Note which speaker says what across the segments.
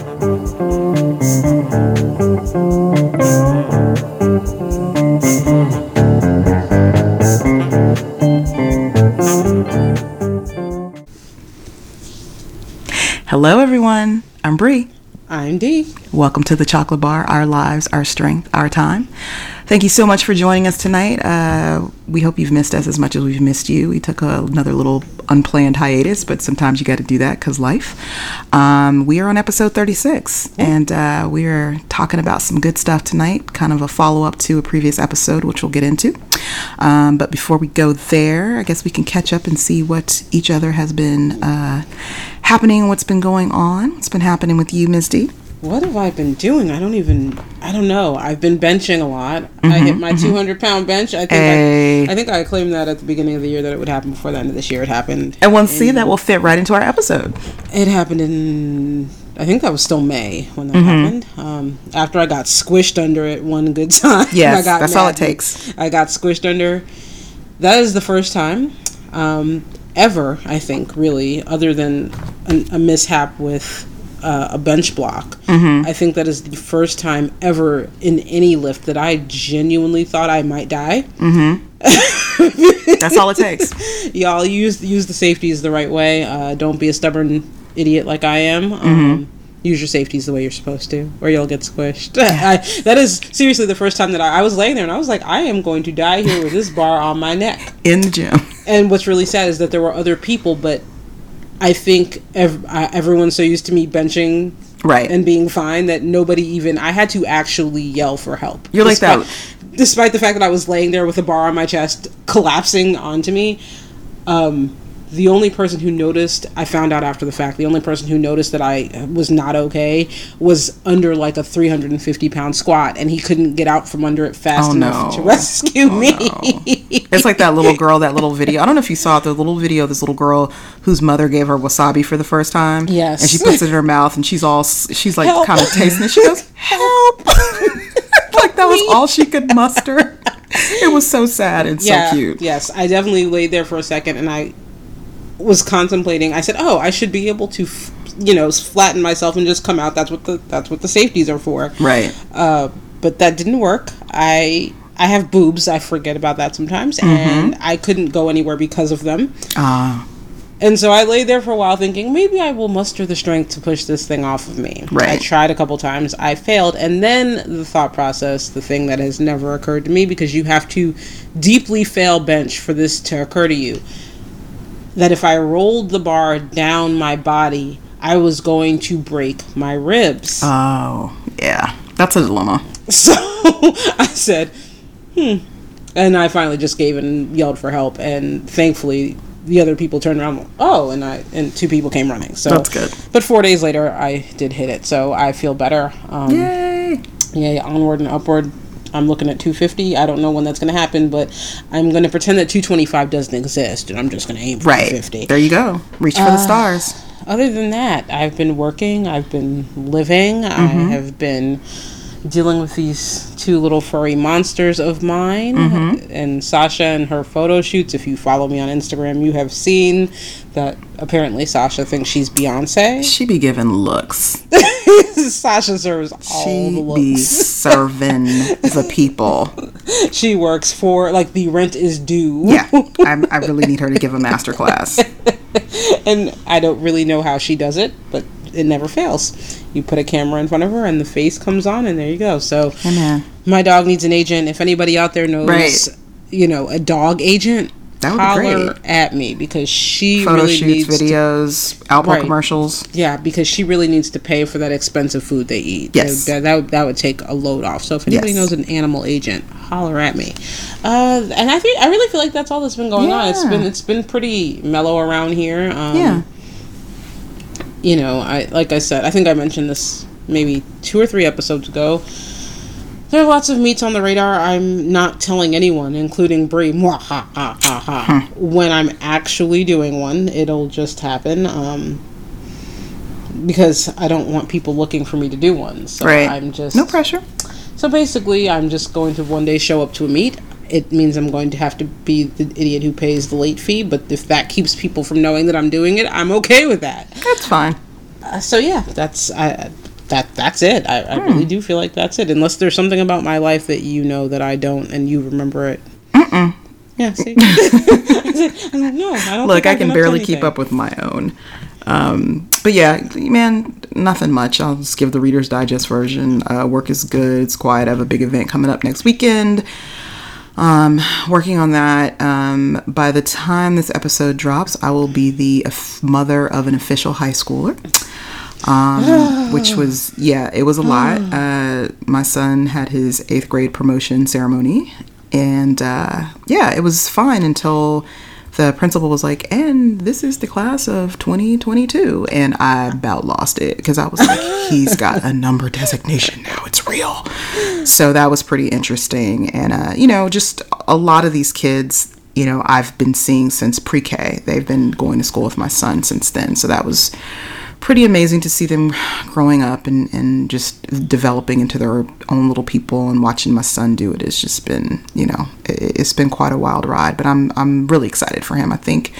Speaker 1: Hello, everyone. I'm Bri.
Speaker 2: I'm Di.
Speaker 1: Welcome to the Chocolate Bar, Our Lives, Our Strength, Our Time. Thank you so much for joining us tonight. Uh, we hope you've missed us as much as we've missed you. We took a, another little unplanned hiatus, but sometimes you got to do that because life. Um, we are on episode 36, and uh, we are talking about some good stuff tonight, kind of a follow up to a previous episode, which we'll get into. Um, but before we go there, I guess we can catch up and see what each other has been uh, happening, what's been going on, what's been happening with you, Ms. Di.
Speaker 2: What have I been doing? I don't even. I don't know. I've been benching a lot. I hit my 200 pound bench. I think.
Speaker 1: Hey.
Speaker 2: I, I think I claimed that at the beginning of the year that it would happen before the end of this year. It happened.
Speaker 1: And once see that will fit right into our episode.
Speaker 2: It happened in. I think that was still May when that
Speaker 1: Mm-hmm.
Speaker 2: happened. Um, after I got squished under it one good time.
Speaker 1: Yes,
Speaker 2: I got
Speaker 1: that's all it takes.
Speaker 2: I got squished under. That is the first time um, ever, I think, really, other than a, a mishap with uh, a bench block.
Speaker 1: Mm-hmm.
Speaker 2: I think that is the first time ever in any lift that I genuinely thought I might die.
Speaker 1: That's all it takes.
Speaker 2: Y'all use use the safeties the right way. Uh, don't be a stubborn idiot like I am. Um, use your safeties the way you're supposed to, or you'll get squished. I, that is seriously the first time that I, I was laying there and I was like, I am going to die here with this bar on my neck.
Speaker 1: In the gym.
Speaker 2: And what's really sad is that there were other people, but I think ev- uh, everyone's so used to me benching
Speaker 1: Right.
Speaker 2: and being fine that nobody even I had to actually yell for help.
Speaker 1: You're like
Speaker 2: Despite-
Speaker 1: that-
Speaker 2: Despite the fact that I was laying there with a bar on my chest collapsing onto me, um, the only person who noticed, I found out after the fact, the only person who noticed that I was not okay was under like a 350 pound squat, and he couldn't get out from under it fast
Speaker 1: Oh,
Speaker 2: enough
Speaker 1: no.
Speaker 2: to rescue oh, me.
Speaker 1: It's like that little girl, that little video. I don't know if you saw it, the little video of this little girl whose mother gave her wasabi for the first time.
Speaker 2: Yes.
Speaker 1: And she puts it in her mouth and she's all, she's like
Speaker 2: Help.
Speaker 1: kind of tasting it. She goes, help. like that was all she could muster. It was so sad and so cute.
Speaker 2: Yes, I definitely laid there for a second and I was contemplating. I said, "Oh, I should be able to, f- you know, flatten myself and just come out. That's what the that's what the safeties are for."
Speaker 1: Right.
Speaker 2: Uh, but that didn't work. I I have boobs. I forget about that sometimes,
Speaker 1: Mm-hmm.
Speaker 2: and I couldn't go anywhere because of them.
Speaker 1: Ah,
Speaker 2: And so I lay there for a while thinking maybe I will muster the strength to push this thing off of me.
Speaker 1: Right.
Speaker 2: I tried a couple times, I failed, and then the thought process, the thing that has never occurred to me because you have to deeply fail bench for this to occur to you, that if I rolled the bar down my body, I was going to break my ribs.
Speaker 1: oh, yeah. That's a dilemma.
Speaker 2: So I said, hmm. And I finally just gave and yelled for help, and thankfully the other people turned around. Oh, and I and two people came running. So
Speaker 1: That's good.
Speaker 2: But four days later, I did hit it, so I feel better. Um,
Speaker 1: Yay.
Speaker 2: yeah, yeah, onward and upward. I'm looking at 250. I don't know when that's going to happen, but I'm going to pretend that 225 doesn't exist, and I'm just going to aim for
Speaker 1: Right.
Speaker 2: 250.
Speaker 1: There you go. Reach for
Speaker 2: Uh,
Speaker 1: the stars.
Speaker 2: Other than that, I've been working, I've been living, I have been dealing with these two little furry monsters of mine mm-hmm. and Sasha and her photo shoots. If you follow me on Instagram, you have seen that apparently Sasha thinks she's Beyonce.
Speaker 1: She be giving looks.
Speaker 2: Sasha serves all
Speaker 1: She
Speaker 2: the
Speaker 1: be serving the people.
Speaker 2: She works for like the rent is due.
Speaker 1: Yeah, I, I really need her to give a master class.
Speaker 2: and I don't really know how she does it, but it never fails. You put a camera in front of her, and the face comes on, and there you go. So, my dog needs an agent. If anybody out there knows,
Speaker 1: Right.
Speaker 2: you know, a dog agent,
Speaker 1: That would be great.
Speaker 2: at me because she
Speaker 1: Photo
Speaker 2: really
Speaker 1: shoots,
Speaker 2: needs to,
Speaker 1: videos, Alpo
Speaker 2: Right.
Speaker 1: commercials.
Speaker 2: yeah, because she really needs to pay for that expensive food they eat.
Speaker 1: Yes.
Speaker 2: that that, would- that would take a load off. So if anybody
Speaker 1: Yes.
Speaker 2: knows an animal agent, holler at me. Uh, and I think I really feel like that's all that's been going on. It's
Speaker 1: Yeah.
Speaker 2: been it's been pretty mellow around here. Um,
Speaker 1: Yeah.
Speaker 2: You know, I like I said, I think I mentioned this maybe two or three episodes ago. There are lots of meets on the radar. I'm not telling anyone, including Bri. Mwah, ha, ha, ha, ha. When I'm actually doing one, it'll just happen. Um, because I don't want people looking for me to do one. So
Speaker 1: Right.
Speaker 2: I'm just
Speaker 1: No pressure.
Speaker 2: so basically, I'm just going to one day show up to a meet. It means I'm going to have to be the idiot who pays the late fee, but if that keeps people from knowing that I'm doing it, I'm okay with that.
Speaker 1: That's fine.
Speaker 2: Uh, so yeah, that's I, that that's it. I, I
Speaker 1: Hmm.
Speaker 2: really do feel like that's it. Unless there's something about my life that you know that I don't, and you remember it. Mm-mm. Yeah. See. I'm like, no, I don't.
Speaker 1: Look, I
Speaker 2: I've
Speaker 1: can
Speaker 2: been up to
Speaker 1: barely keep up with my own. Um, but yeah, man, nothing much. I'll just give the Reader's Digest version. Uh, work is good. It's quiet. I have a big event coming up next weekend. Um, working on that. Um, by the time this episode drops, I will be the mother of an official high schooler. Um, which was yeah, it was a lot. Uh, my son had his eighth grade promotion ceremony, and uh, yeah, it was fine until the principal was like, "And this is the class of 2022," and I about lost it because I was like, "He's got a number designation now; it's real." So that was pretty interesting, and uh, you know, just a lot of these kids. You know, I've been seeing since pre-K. They've been going to school with my son since then, so that was pretty amazing to see them growing up and, and just developing into their own little people and watching my son do it. Has just been you know it, it's been quite a wild ride but i'm i'm really excited for him. I think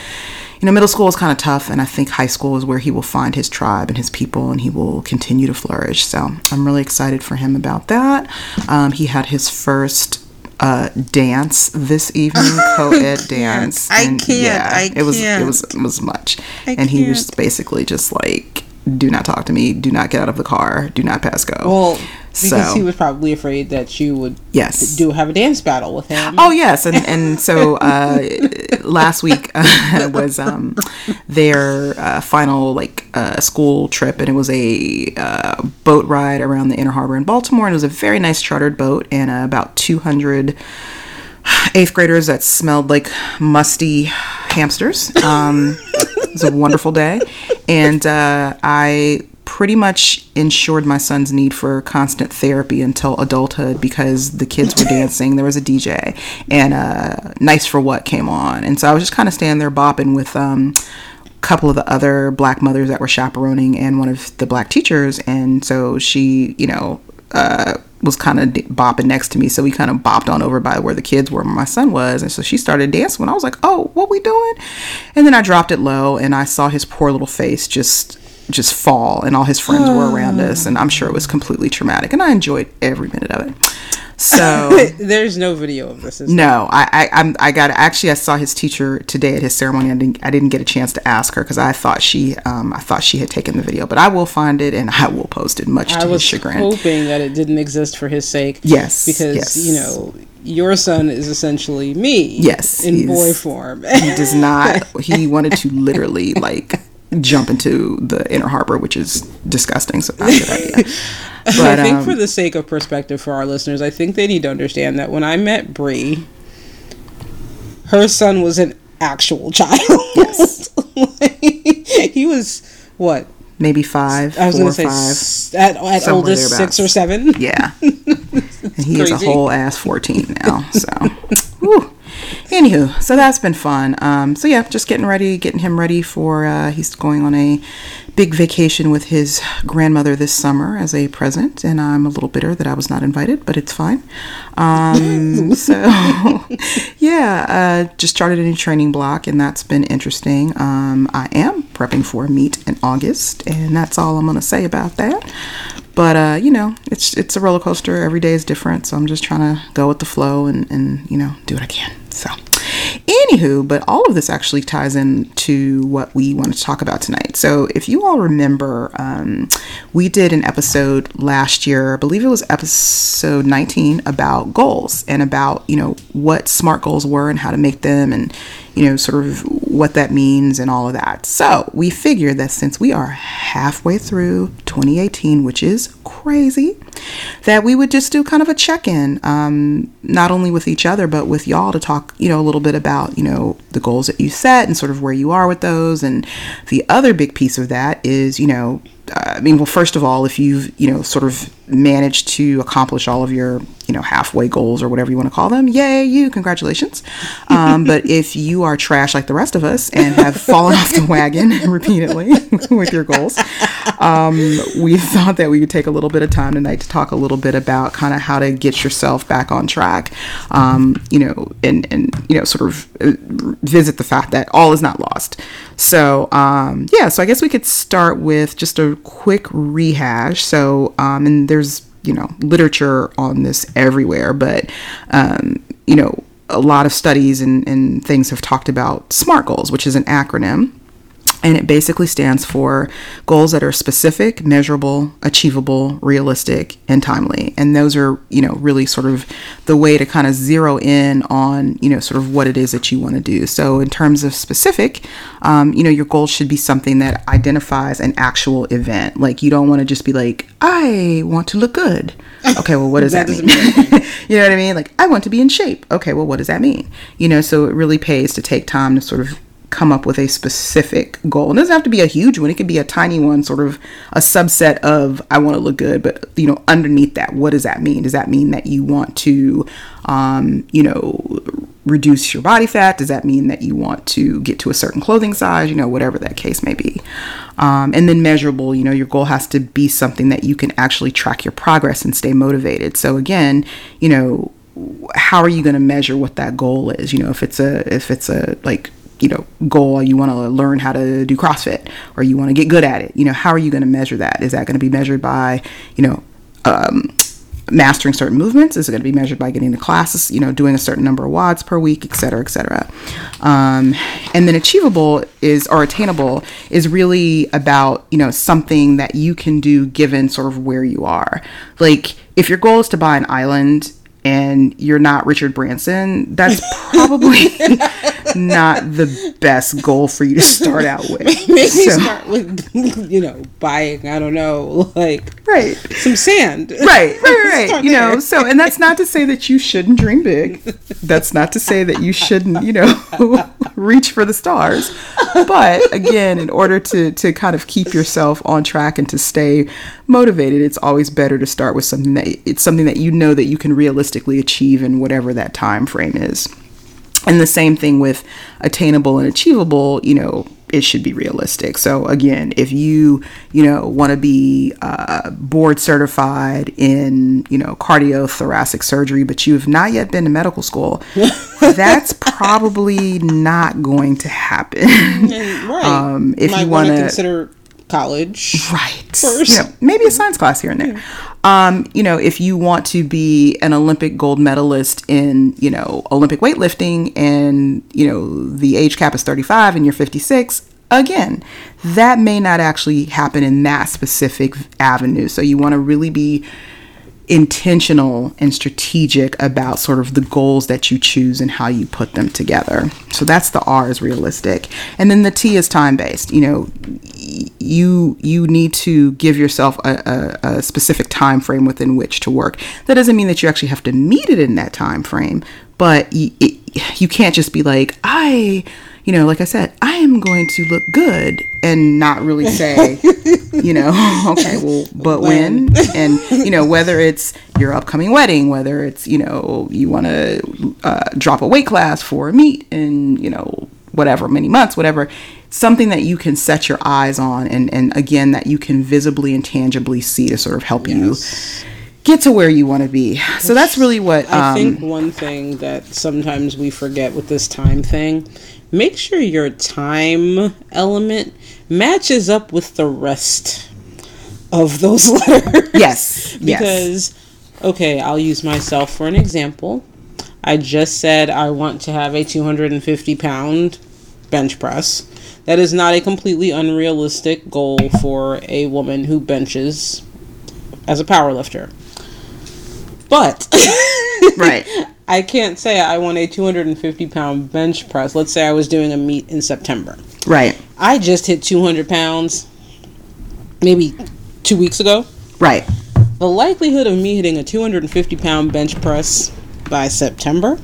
Speaker 1: you know middle school is kind of tough and i think high school is where he will find his tribe and his people and he will continue to flourish. So i'm really excited for him about that. Um, he had his first uh, dance this evening, co-ed dance.
Speaker 2: I
Speaker 1: and
Speaker 2: can't, I
Speaker 1: it was
Speaker 2: can't.
Speaker 1: it was it was it was much,
Speaker 2: I
Speaker 1: and he was basically just like, "Do not talk to me. Do not get out of the car. Do not pass go."
Speaker 2: Well, because
Speaker 1: So-
Speaker 2: he was probably afraid that you would
Speaker 1: yes.
Speaker 2: do have a dance battle with him.
Speaker 1: Oh yes, and and so uh, last week uh, was um, their uh, final like uh, school trip, and it was a uh, boat ride around the Inner Harbor in Baltimore, and it was a very nice chartered boat, and uh, about two hundred eighth graders that smelled like musty hamsters. Um, it was a wonderful day, and uh, I pretty much ensured my son's need for constant therapy until adulthood because the kids were dancing. There was a DJ, and uh, "Nice for What" came on, and so I was just kind of standing there bopping with. Um, a couple of the other black mothers that were chaperoning and one of the black teachers and so she you know uh, was kind of bopping next to me so we kind of bopped on over by where the kids were where my son was and so she started dancing. When i was like oh what we doing? And then i dropped it low and i saw his poor little face just just fall and all his friends were around us and i'm sure it was completely traumatic and i enjoyed every minute of it so
Speaker 2: There's no video of this.
Speaker 1: No, I, I, I'm, I got actually. I saw his teacher today at his ceremony. I didn't, I didn't get a chance to ask her because I thought she, um, I thought she had taken the video. But I will find it and I will post it, much
Speaker 2: I
Speaker 1: to his
Speaker 2: was
Speaker 1: chagrin.
Speaker 2: hoping that it didn't exist for his sake.
Speaker 1: Yes,
Speaker 2: because
Speaker 1: yes.
Speaker 2: you know your son is essentially me.
Speaker 1: Yes,
Speaker 2: in boy form.
Speaker 1: he does not. He wanted to literally like jump into the inner harbor, which is disgusting. So not a good idea. But
Speaker 2: I think
Speaker 1: um,
Speaker 2: for the sake of perspective for our listeners, I think they need to understand that when I met Bri, her son was an actual child.
Speaker 1: Yes.
Speaker 2: Like, he was what?
Speaker 1: maybe five,
Speaker 2: I was going to say
Speaker 1: five.
Speaker 2: at, at oldest six or seven.
Speaker 1: Yeah. and he is a whole ass 14 now. So. Anywho, so that's been fun. Um, so yeah, just getting ready, getting him ready for, uh, he's going on a big vacation with his grandmother this summer as a present. And I'm a little bitter that I was not invited, but it's fine. Um, so yeah, uh, just started a new training block and that's been interesting. Um, I am prepping for a meet in August and that's all I'm going to say about that. But uh, you know, it's it's a roller coaster. Every day is different, so I'm just trying to go with the flow and and you know do what I can. So, anywho, but all of this actually ties into what we want to talk about tonight. So, if you all remember, um, we did an episode last year. I believe it was episode 19 about goals and about you know what smart goals were and how to make them and you know, sort of what that means and all of that. So we figured that since we are halfway through 2018, which is crazy, that we would just do kind of a check in, um, not only with each other, but with y'all to talk, you know, a little bit about, you know, the goals that you set and sort of where you are with those. And the other big piece of that is, you know, I mean, well, first of all, if you've, you know, sort of managed to accomplish all of your, you know, halfway goals or whatever you want to call them, yay, you, congratulations. Um, but if you are trash like the rest of us and have fallen off the wagon repeatedly with your goals, um, we thought that we would take a little bit of time tonight to talk a little bit about kind of how to get yourself back on track, um, you know, and, and, you know, sort of uh, visit the fact that all is not lost. So, um, yeah, so I guess we could start with just a quick rehash. So, um, and there's, you know, literature on this everywhere, but, um, you know, a lot of studies and, and things have talked about SMART goals, which is an acronym and it basically stands for goals that are specific, measurable, achievable, realistic, and timely. And those are, you know, really sort of the way to kind of zero in on, you know, sort of what it is that you want to do. So, in terms of specific, um, you know, your goal should be something that identifies an actual event. Like, you don't want to just be like, I want to look good. Okay, well, what does that,
Speaker 2: That
Speaker 1: mean?
Speaker 2: mean
Speaker 1: you know what I mean? Like, I want to be in shape. Okay, well, what does that mean? You know, so it really pays to take time to sort of come up with a specific goal. It doesn't have to be a huge one. It could be a tiny one, sort of a subset of I want to look good. But you know, underneath that, what does that mean? Does that mean that you want to, um, you know, reduce your body fat? Does that mean that you want to get to a certain clothing size? You know, whatever that case may be. Um, and then measurable. You know, your goal has to be something that you can actually track your progress and stay motivated. So again, you know how are you going to measure what that goal is you know if it's a if it's a like you know goal you want to learn how to do crossfit or you want to get good at it you know how are you going to measure that? Is that going to be measured by you know um, mastering certain movements? Is it going to be measured by getting to classes you know doing a certain number of WODs per week et cetera et cetera? Um, and then achievable is or attainable is really about you know something that you can do given sort of where you are. Like if your goal is to buy an island and you're not Richard Branson, that's probably not the best goal for you to start out with.
Speaker 2: Maybe
Speaker 1: So-
Speaker 2: start with, you know, buying, I don't know, like
Speaker 1: right.
Speaker 2: some sand.
Speaker 1: Right, right, right. You know, so, and that's not to say that you shouldn't dream big. That's not to say that you shouldn't, you know, reach for the stars. But again, in order to to kind of keep yourself on track and to stay motivated, it's always better to start with something that it's something that you know that you can realistically achieve in whatever that time frame is. And the same thing with attainable and achievable, you know, it should be realistic. So again, if you, you know, want to be uh, board certified in, you know, cardiothoracic surgery, but you have not yet been to medical school, that's probably not going to happen.
Speaker 2: And, right.
Speaker 1: Um, if you wanna-
Speaker 2: consider college.
Speaker 1: right
Speaker 2: First.
Speaker 1: you know maybe a science class here and there um you know if you want to be an olympic gold medalist in you know olympic weightlifting and you know the age cap is 35 and you're 56 again that may not actually happen in that specific avenue so you want to really be intentional and strategic about sort of the goals that you choose and how you put them together. So that's the R is realistic. And then the T is time based. You know, you you need to give yourself a, a, a specific time frame within which to work. That doesn't mean that you actually have to meet it in that time frame, but it, you can't just be like, I you know, like I said, I am going to look good and not really say, you know, okay, well, but when? And, you know, whether it's your upcoming wedding, whether it's, you know, you want to uh, drop a weight class for a meet in, you know, whatever, many months, whatever, something that you can set your eyes on and, and again, that you can visibly and tangibly see to sort of help
Speaker 2: Yes.
Speaker 1: you get to where you want to be. So that's really what
Speaker 2: I
Speaker 1: um,
Speaker 2: think one thing that sometimes we forget with this time thing, make sure your time element matches up with the rest of those letters.
Speaker 1: Yes, yes.
Speaker 2: because okay, I'll use myself for an example. I just said I want to have a 250 pound bench press. That is not a completely unrealistic goal for a woman who benches as a power lifter. But
Speaker 1: Right.
Speaker 2: I can't say I want a 250 pound bench press. Let's say I was doing a meet in September.
Speaker 1: right,
Speaker 2: I just hit 200 pounds maybe two weeks ago.
Speaker 1: right.
Speaker 2: The likelihood of me hitting a 250 pound bench press by September,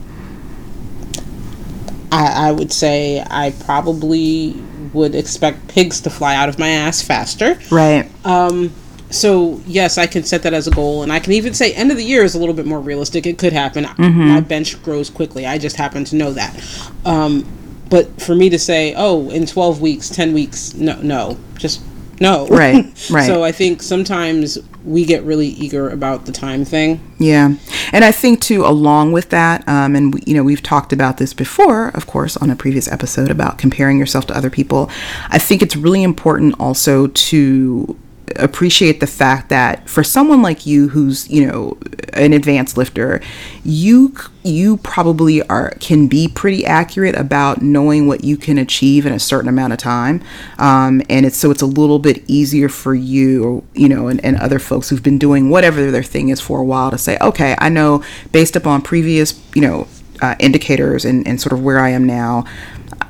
Speaker 2: I, I would say I probably would expect pigs to fly out of my ass faster.
Speaker 1: Right.
Speaker 2: Um, so yes, I can set that as a goal, and I can even say end of the year is a little bit more realistic. It could happen. My bench grows quickly. I just happen to know that. Um, but for me to say, oh, in twelve weeks, ten weeks, no, no, just No.
Speaker 1: Right, right.
Speaker 2: so I think sometimes we get really eager about the time thing.
Speaker 1: Yeah, and I think too, along with that, um, and we, you know, we've talked about this before, of course, on a previous episode about comparing yourself to other people. I think it's really important also to appreciate the fact that for someone like you who's you know an advanced lifter you you probably are can be pretty accurate about knowing what you can achieve in a certain amount of time. Um, and it's so it's a little bit easier for you you know and, and other folks who've been doing whatever their thing is for a while to say okay i know based upon previous you know uh, indicators and, and sort of where i am now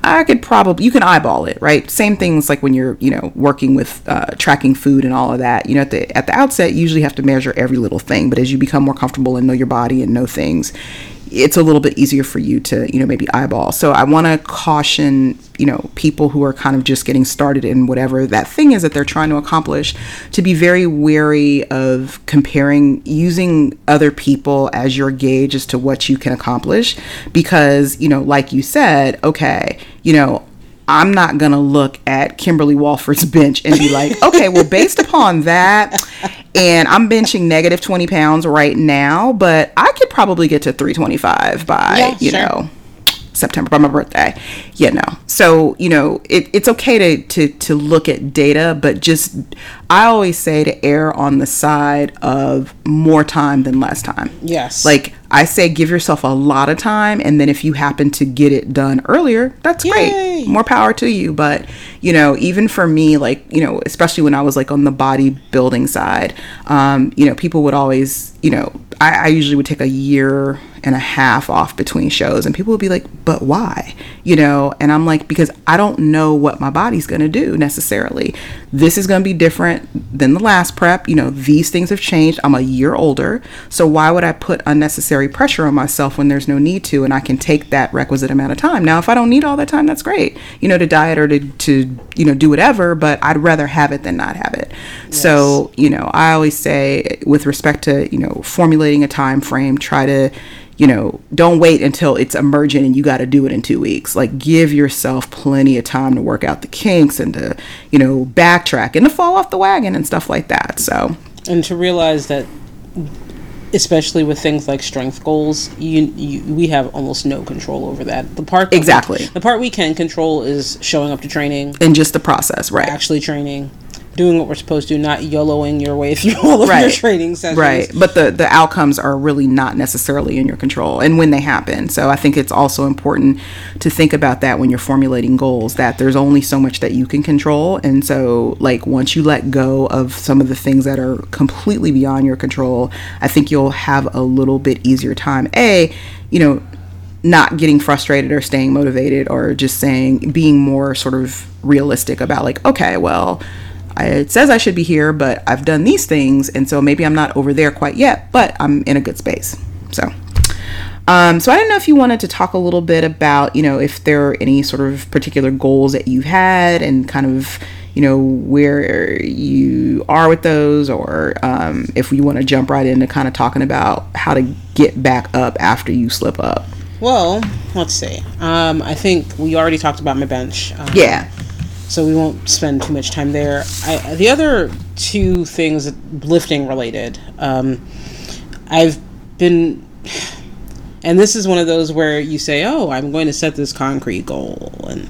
Speaker 1: I could probably you can eyeball it, right? Same things like when you're you know working with uh, tracking food and all of that. You know at the at the outset you usually have to measure every little thing, but as you become more comfortable and know your body and know things, it's a little bit easier for you to you know maybe eyeball. So i want to caution you know people who are kind of just getting started in whatever that thing is that they're trying to accomplish to be very wary of comparing using other people as your gauge as to what you can accomplish because you know like you said okay you know I'm not going to look at Kimberly Walford's bench and be like, okay, well, based upon that, and I'm benching negative 20 pounds right now, but I could probably get to 325 by, yeah, you sure. know, September by my birthday, you know. So, you know, it, it's okay to, to, to look at data, but just, I always say to err on the side of more time than less time.
Speaker 2: Yes.
Speaker 1: Like, I say give yourself a lot of time, and then if you happen to get it done earlier, that's Yay. great. More power to you. But, you know, even for me, like, you know, especially when I was like on the bodybuilding side, um, you know, people would always, you know, I, I usually would take a year and a half off between shows and people would be like but why? You know? And i'm like because i don't know what my body's going to do necessarily. This is going to be different than the last prep. You know these things have changed. I'm a year older. So why would i put unnecessary pressure on myself when there's no need to and i can take that requisite amount of time? Now if i don't need all that time that's great. You know to diet or to, to you know do whatever but i'd rather have it than not have it. Yes. so you know i always say with respect to you know formulating a time frame try to you know, don't wait until it's emergent and you got to do it in two weeks. Like, give yourself plenty of time to work out the kinks and to, you know, backtrack and to fall off the wagon and stuff like that. So,
Speaker 2: and to realize that, especially with things like strength goals, you, you we have almost no control over that. The part that
Speaker 1: exactly
Speaker 2: we, the part we can control is showing up to training
Speaker 1: and just the process, right?
Speaker 2: Actually training doing what we're supposed to, not YOLOing your way through all of right. your training sessions.
Speaker 1: Right. But the, the outcomes are really not necessarily in your control and when they happen. So I think it's also important to think about that when you're formulating goals, that there's only so much that you can control. And so, like, once you let go of some of the things that are completely beyond your control, I think you'll have a little bit easier time. A, you know, not getting frustrated or staying motivated or just saying being more sort of realistic about like okay well I, it says I should be here, but I've done these things, and so maybe I'm not over there quite yet, but I'm in a good space. So, um, so I don't know if you wanted to talk a little bit about, you know, if there are any sort of particular goals that you've had, and kind of, you know, where you are with those, or um, if you want to jump right into kind of talking about how to get back up after you slip up.
Speaker 2: Well, let's see. Um, I think we already talked about my bench.
Speaker 1: Um, yeah
Speaker 2: so we won't spend too much time there. I, the other two things lifting related, um, I've been, and this is one of those where you say, "Oh, I'm going to set this concrete goal," and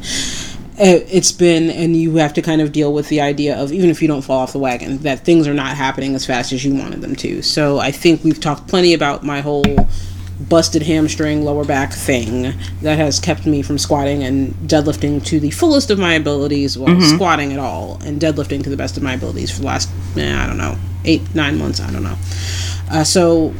Speaker 2: it's been, and you have to kind of deal with the idea of even if you don't fall off the wagon, that things are not happening as fast as you wanted them to. So I think we've talked plenty about my whole busted hamstring lower back thing that has kept me from squatting and deadlifting to the fullest of my abilities while mm-hmm. squatting at all and deadlifting to the best of my abilities for the last eh, i don't know eight nine months i don't know uh, so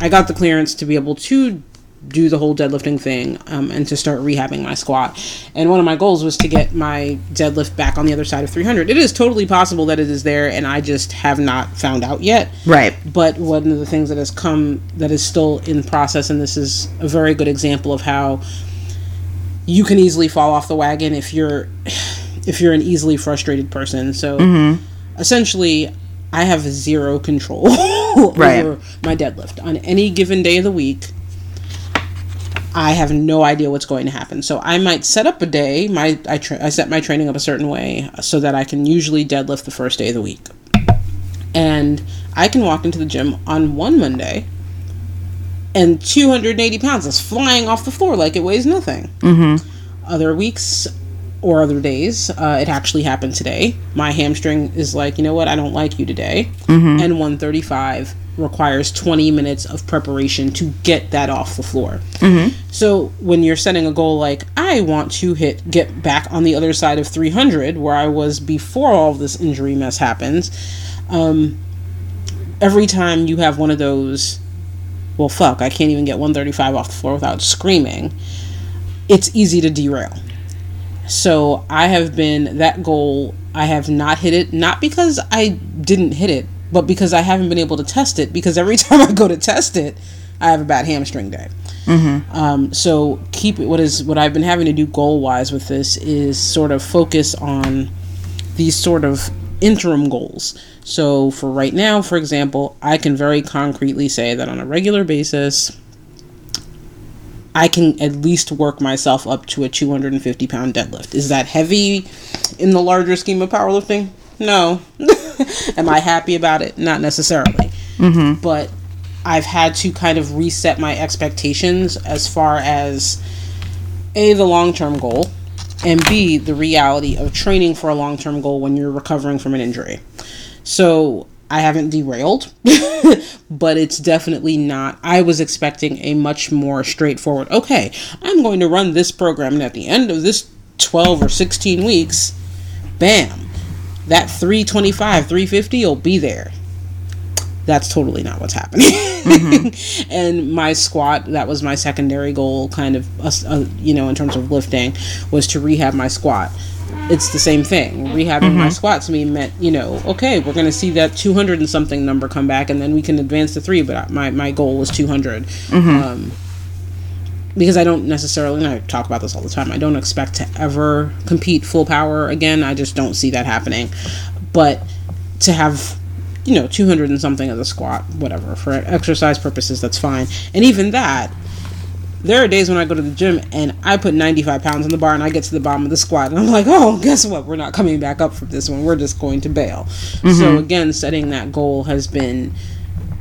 Speaker 2: i got the clearance to be able to do the whole deadlifting thing um, and to start rehabbing my squat. And one of my goals was to get my deadlift back on the other side of 300. It is totally possible that it is there, and I just have not found out yet.
Speaker 1: Right.
Speaker 2: But one of the things that has come that is still in process, and this is a very good example of how you can easily fall off the wagon if you're if you're an easily frustrated person. So mm-hmm. essentially, I have zero control right. over my deadlift on any given day of the week I have no idea what's going to happen. So I might set up a day. My I, tra- I set my training up a certain way so that I can usually deadlift the first day of the week, and I can walk into the gym on one Monday, and 280 pounds is flying off the floor like it weighs nothing. Mm-hmm. Other weeks or other days, uh, it actually happened today. My hamstring is like, you know what? I don't like you today, and 135 requires 20 minutes of preparation to get that off the floor. So when you're setting a goal like I want to hit get back on the other side of 300 where I was before all of this injury mess happens, um, every time you have one of those, well, fuck, I can't even get 135 off the floor without screaming. It's easy to derail. So I have been that goal. I have not hit it, not because I didn't hit it, but because I haven't been able to test it. Because every time I go to test it, I have a bad hamstring day. Um, so keep it. What is what I've been having to do goal wise with this is sort of focus on these sort of interim goals. So for right now, for example, I can very concretely say that on a regular basis, I can at least work myself up to a 250 pound deadlift. Is that heavy in the larger scheme of powerlifting? No. Am I happy about it? Not necessarily. Mm-hmm. But I've had to kind of reset my expectations as far as A, the long term goal, and B, the reality of training for a long term goal when you're recovering from an injury. So I haven't derailed, but it's definitely not. I was expecting a much more straightforward, okay, I'm going to run this program, and at the end of this 12 or 16 weeks, bam, that 325, 350 will be there. That's totally not what's happening. and my squat, that was my secondary goal, kind of, uh, uh, you know, in terms of lifting, was to rehab my squat it's the same thing. Rehabbing my squat to me meant, you know, okay, we're going to see that 200 and something number come back, and then we can advance to three. But my, my goal was 200. Um, because I don't necessarily, and I talk about this all the time, I don't expect to ever compete full power again. I just don't see that happening. But to have, you know, 200 and something as a squat, whatever, for exercise purposes, that's fine. And even that, there are days when I go to the gym and I put 95 pounds on the bar and I get to the bottom of the squat and I'm like, oh, guess what? We're not coming back up from this one. We're just going to bail. So, mm-hmm. again, setting that goal has been,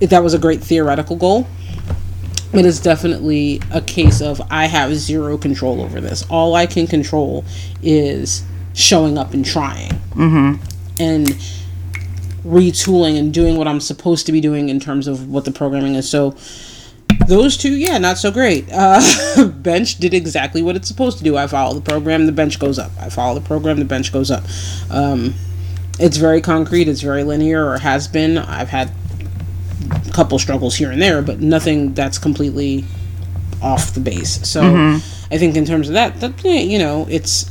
Speaker 2: that was a great theoretical goal. But it's definitely a case of I have zero control over this. All I can control is showing up and trying. And retooling and doing what I'm supposed to be doing in terms of what the programming is. So, those two, yeah, not so great. Uh, bench did exactly what it's supposed to do. I follow the program, the bench goes up. I follow the program, the bench goes up. Um, it's very concrete. It's very linear, or has been. I've had a couple struggles here and there, but nothing that's completely off the base. So mm-hmm. I think in terms of that, that you know, it's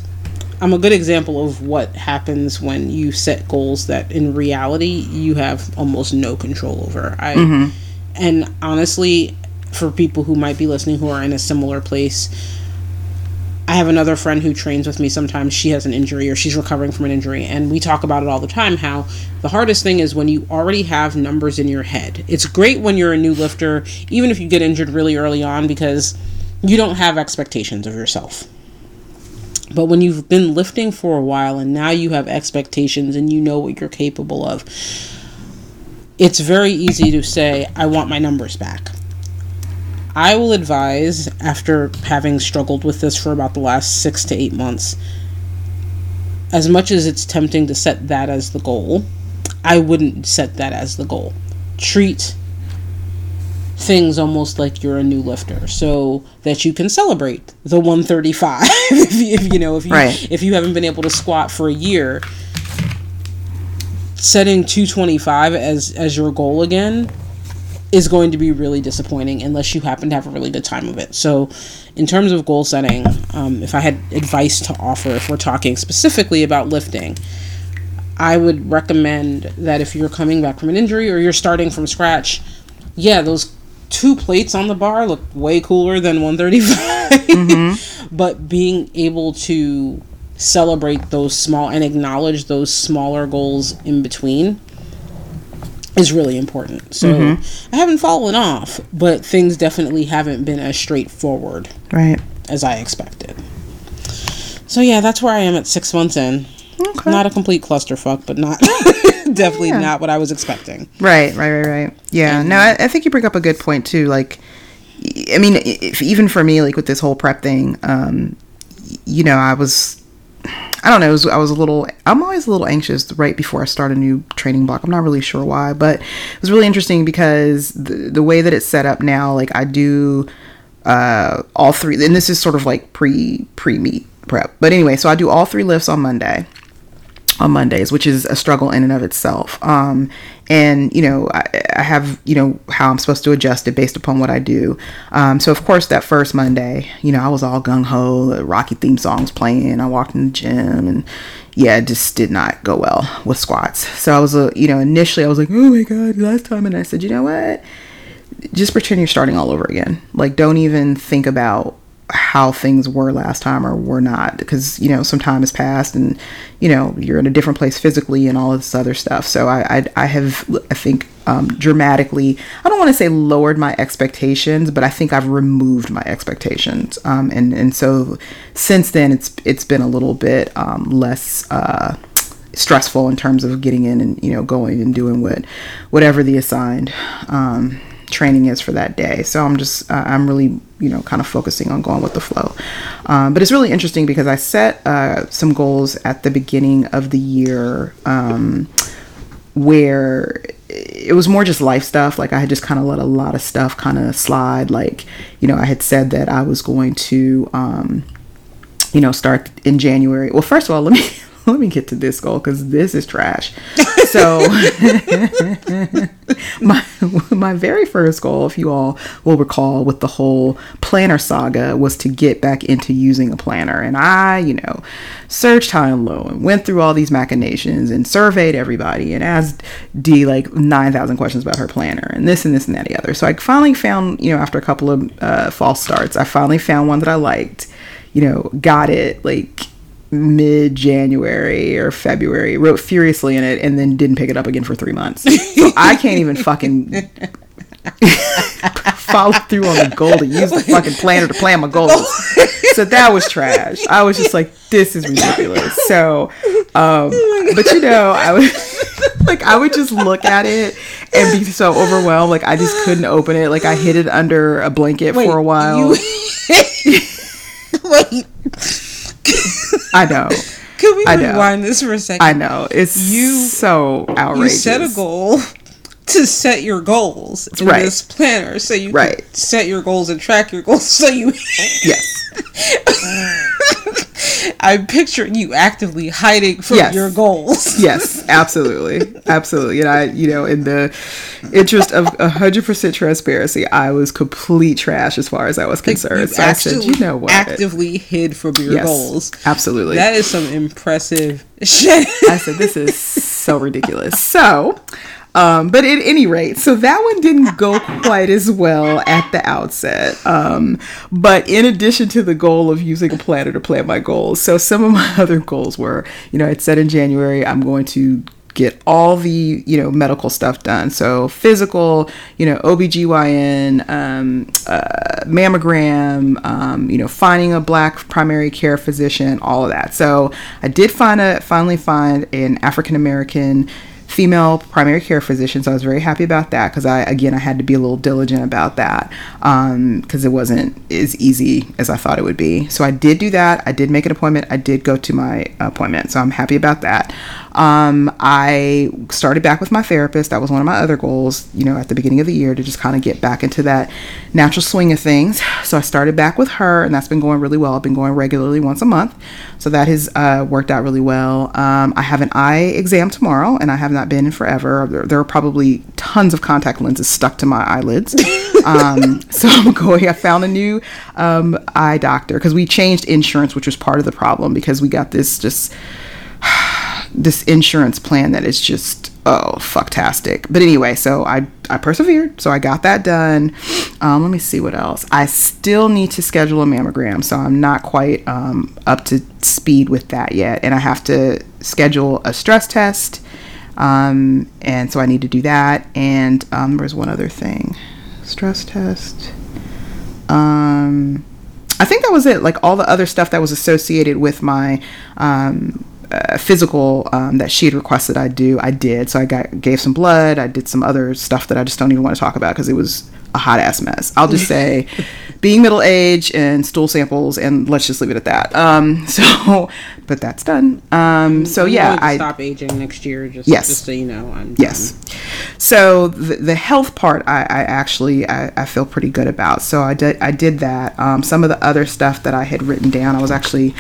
Speaker 2: I'm a good example of what happens when you set goals that in reality you have almost no control over. I mm-hmm. and honestly, for people who might be listening who are in a similar place, I have another friend who trains with me sometimes. She has an injury or she's recovering from an injury, and we talk about it all the time how the hardest thing is when you already have numbers in your head. It's great when you're a new lifter, even if you get injured really early on, because you don't have expectations of yourself. But when you've been lifting for a while and now you have expectations and you know what you're capable of, it's very easy to say, I want my numbers back. I will advise, after having struggled with this for about the last six to eight months, as much as it's tempting to set that as the goal, I wouldn't set that as the goal. Treat things almost like you're a new lifter so that you can celebrate the 135 if, you, if you know if you
Speaker 1: Right.
Speaker 2: if you haven't been able to squat for a year setting 225 as as your goal again is going to be really disappointing unless you happen to have a really good time of it. So, in terms of goal setting, um, if I had advice to offer, if we're talking specifically about lifting, I would recommend that if you're coming back from an injury or you're starting from scratch, yeah, those two plates on the bar look way cooler than 135. but being able to celebrate those small and acknowledge those smaller goals in between is really important. So
Speaker 1: Mm-hmm.
Speaker 2: I haven't fallen off, but things definitely haven't been as straightforward
Speaker 1: Right.
Speaker 2: as I expected. So yeah, that's where I am at six months in.
Speaker 1: Okay.
Speaker 2: Not a complete clusterfuck, but not definitely not what I was expecting.
Speaker 1: Right, right, right, right. Yeah, no, I, I think you bring up a good point too. Like, I mean, if, even for me, like with this whole prep thing, um, you know, I was, I don't know, was, I was a little, I'm always a little anxious right before I start a new training block. I'm not really sure why, but it was really interesting because the, the way that it's set up now, like I do uh, all three, and this is sort of like pre pre meet prep. But anyway, so I do all three lifts on Monday on Mondays, which is a struggle in and of itself. Um, and you know, I, I have you know how I'm supposed to adjust it based upon what I do. Um, so of course, that first Monday, you know, I was all gung ho, the Rocky theme songs playing. I walked in the gym, and yeah, it just did not go well with squats. So I was, a, you know, initially I was like, oh my god, last time, and I said, you know what? Just pretend you're starting all over again. Like, don't even think about how things were last time or were not because you know some time has passed and you know you're in a different place physically and all of this other stuff. So i i, I have i think um, dramatically i don't want to say lowered my expectations but i think i've removed my expectations. Um, and and so since then it's it's been a little bit um, less uh, stressful in terms of getting in and you know going and doing what whatever the assigned um, training is for that day. So i'm just uh, i'm really you know kind of focusing on going with the flow. Um, but it's really interesting because i set uh, some goals at the beginning of the year um, where it was more just life stuff. Like i had just kind of let a lot of stuff kind of slide. Like you know i had said that i was going to um, you know start in january. Well first of all let me let me get to this goal because this is trash. So my my very first goal if you all will recall with the whole planner saga was to get back into using a planner. And i you know searched high and low and went through all these machinations and surveyed everybody and asked Di like 9000 questions about her planner and this and this and that and the other. So i finally found you know after a couple of uh, false starts i finally found one that i liked you know got it like mid January or February, wrote furiously in it, and then didn't pick it up again for three months. So I can't even fucking follow through on the goal to use the fucking planner to plan my goals. So that was trash. I was just like, this is ridiculous. So, um, but you know, I was like, I would just look at it and be so overwhelmed. Like I just couldn't open it. Like I hid it under a blanket for a while.
Speaker 2: You, wait,
Speaker 1: I know.
Speaker 2: can we
Speaker 1: I know.
Speaker 2: rewind this for a second?
Speaker 1: I know. It's
Speaker 2: You-
Speaker 1: so outrageous.
Speaker 2: you set a goal to set your goals in
Speaker 1: Right.
Speaker 2: this planner so you
Speaker 1: Right.
Speaker 2: could set your goals and track your goals so you
Speaker 1: Yes.
Speaker 2: I'm picturing you actively hiding from
Speaker 1: Yes.
Speaker 2: your goals.
Speaker 1: Yes, absolutely. Absolutely. And I, you know, in the interest of 100% transparency, I was complete trash as far as I was concerned.
Speaker 2: You
Speaker 1: so I said, you know what?
Speaker 2: actively hid from your
Speaker 1: yes,
Speaker 2: goals.
Speaker 1: Absolutely.
Speaker 2: That is some impressive shit.
Speaker 1: I said, this is so ridiculous. So, um, but at any rate, so that one didn't go quite as well at the outset. Um, but in addition to the goal of using a planner to plan my goals, so some of my other goals were, you know, I'd said in January, I'm going to get all the you know medical stuff done so physical you know obgyn um, uh, mammogram um, you know finding a black primary care physician all of that so i did find a finally find an african american female primary care physician so i was very happy about that because i again i had to be a little diligent about that because it wasn't as easy as i thought it would be. So i did do that. I did make an appointment. I did go to my appointment so i'm happy about that. Um, i started back with my therapist. That was one of my other goals you know at the beginning of the year to just kind of get back into that natural swing of things. So i started back with her and that's been going really well. I've been going regularly once a month so that has uh, worked out really well. Um, i have an eye exam tomorrow and i have not been in forever. There, there are probably tons of contact lenses stuck to my eyelids. Um, so i'm going i found a new um, eye doctor because we changed insurance which was part of the problem because we got this just this insurance plan that is just oh fucktastic but anyway so i i persevered so i got that done um, let me see what else i still need to schedule a mammogram so i'm not quite um, up to speed with that yet and i have to schedule a stress test Um, and so I need to do that. And um, there was one other thing stress test. Um, I think that was it. Like all the other stuff that was associated with my um, uh, physical um, that she had requested I do, I did. So I got gave some blood. I did some other stuff that I just don't even want to talk about because it was a hot ass mess. I'll just say, being middle aged and stool samples, and let's just leave it at that. Um, so, but that's done. Um, so
Speaker 2: I'm
Speaker 1: yeah, I
Speaker 2: stop aging next year. Just
Speaker 1: Yes.
Speaker 2: just so you know, I'm
Speaker 1: Yes.
Speaker 2: done.
Speaker 1: So the, the health part, I, I actually I, I feel pretty good about. So I did I did that. Um, some of the other stuff that I had written down, I was actually,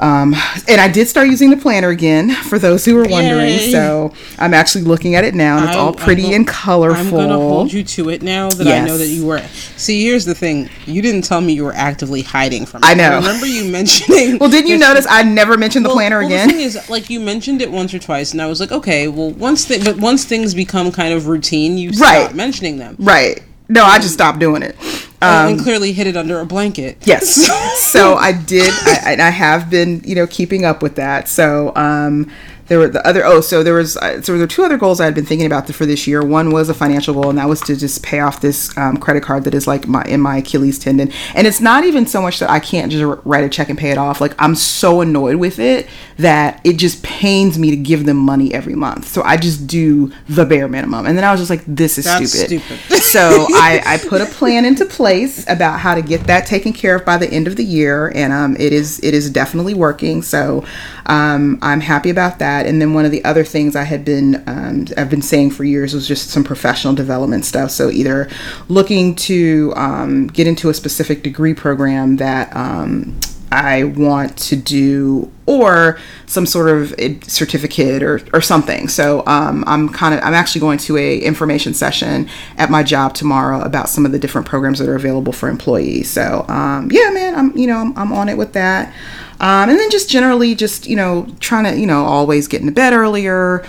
Speaker 1: um, and I did start using the planner again. For those who were wondering,
Speaker 2: Yay.
Speaker 1: so I'm actually looking at it now, and it's
Speaker 2: I-
Speaker 1: all pretty and colorful.
Speaker 2: I'm gonna hold you to it now that I know that you were. See, here's the thing: you didn't tell me you were actively hiding from. It.
Speaker 1: I know.
Speaker 2: remember you mentioning.
Speaker 1: well, didn't you notice I never mentioned the
Speaker 2: Well-
Speaker 1: planner
Speaker 2: well,
Speaker 1: again?
Speaker 2: The thing is, like you mentioned it once or twice, and I was like, okay, well, once they, but once things become kind of routine, you
Speaker 1: Right.
Speaker 2: stop mentioning them,
Speaker 1: right. No, I just stopped doing it.
Speaker 2: and, and clearly hid it under a blanket.
Speaker 1: Yes. so I did. I, I- I have been, you know, keeping up with that. So um, there were the other. Oh, so there was. Uh, so there were two other goals I had been thinking about for this year. One was a financial goal, and that was to just pay off this um, credit card that is like my in my Achilles tendon. And it's not even so much that I can't just write a check and pay it off. Like I'm so annoyed with it that it just pains me to give them money every month. So I just do the bare minimum. And then I was just like, this is
Speaker 2: That's
Speaker 1: stupid.
Speaker 2: stupid.
Speaker 1: so I, I put a plan into place about how to get that taken care of by the end of the year, and um, it is it is definitely working. So um, I'm happy about that. And then one of the other things I had been um, I've been saying for years was just some professional development stuff. So either looking to um, get into a specific degree program that um, I want to do or some sort of certificate or, or something. So um, I'm kind of I'm actually going to a information session at my job tomorrow about some of the different programs that are available for employees. So um, yeah, man, I'm you know I'm, I'm on it with that. Um, and then just generally just you know trying to you know always get into bed earlier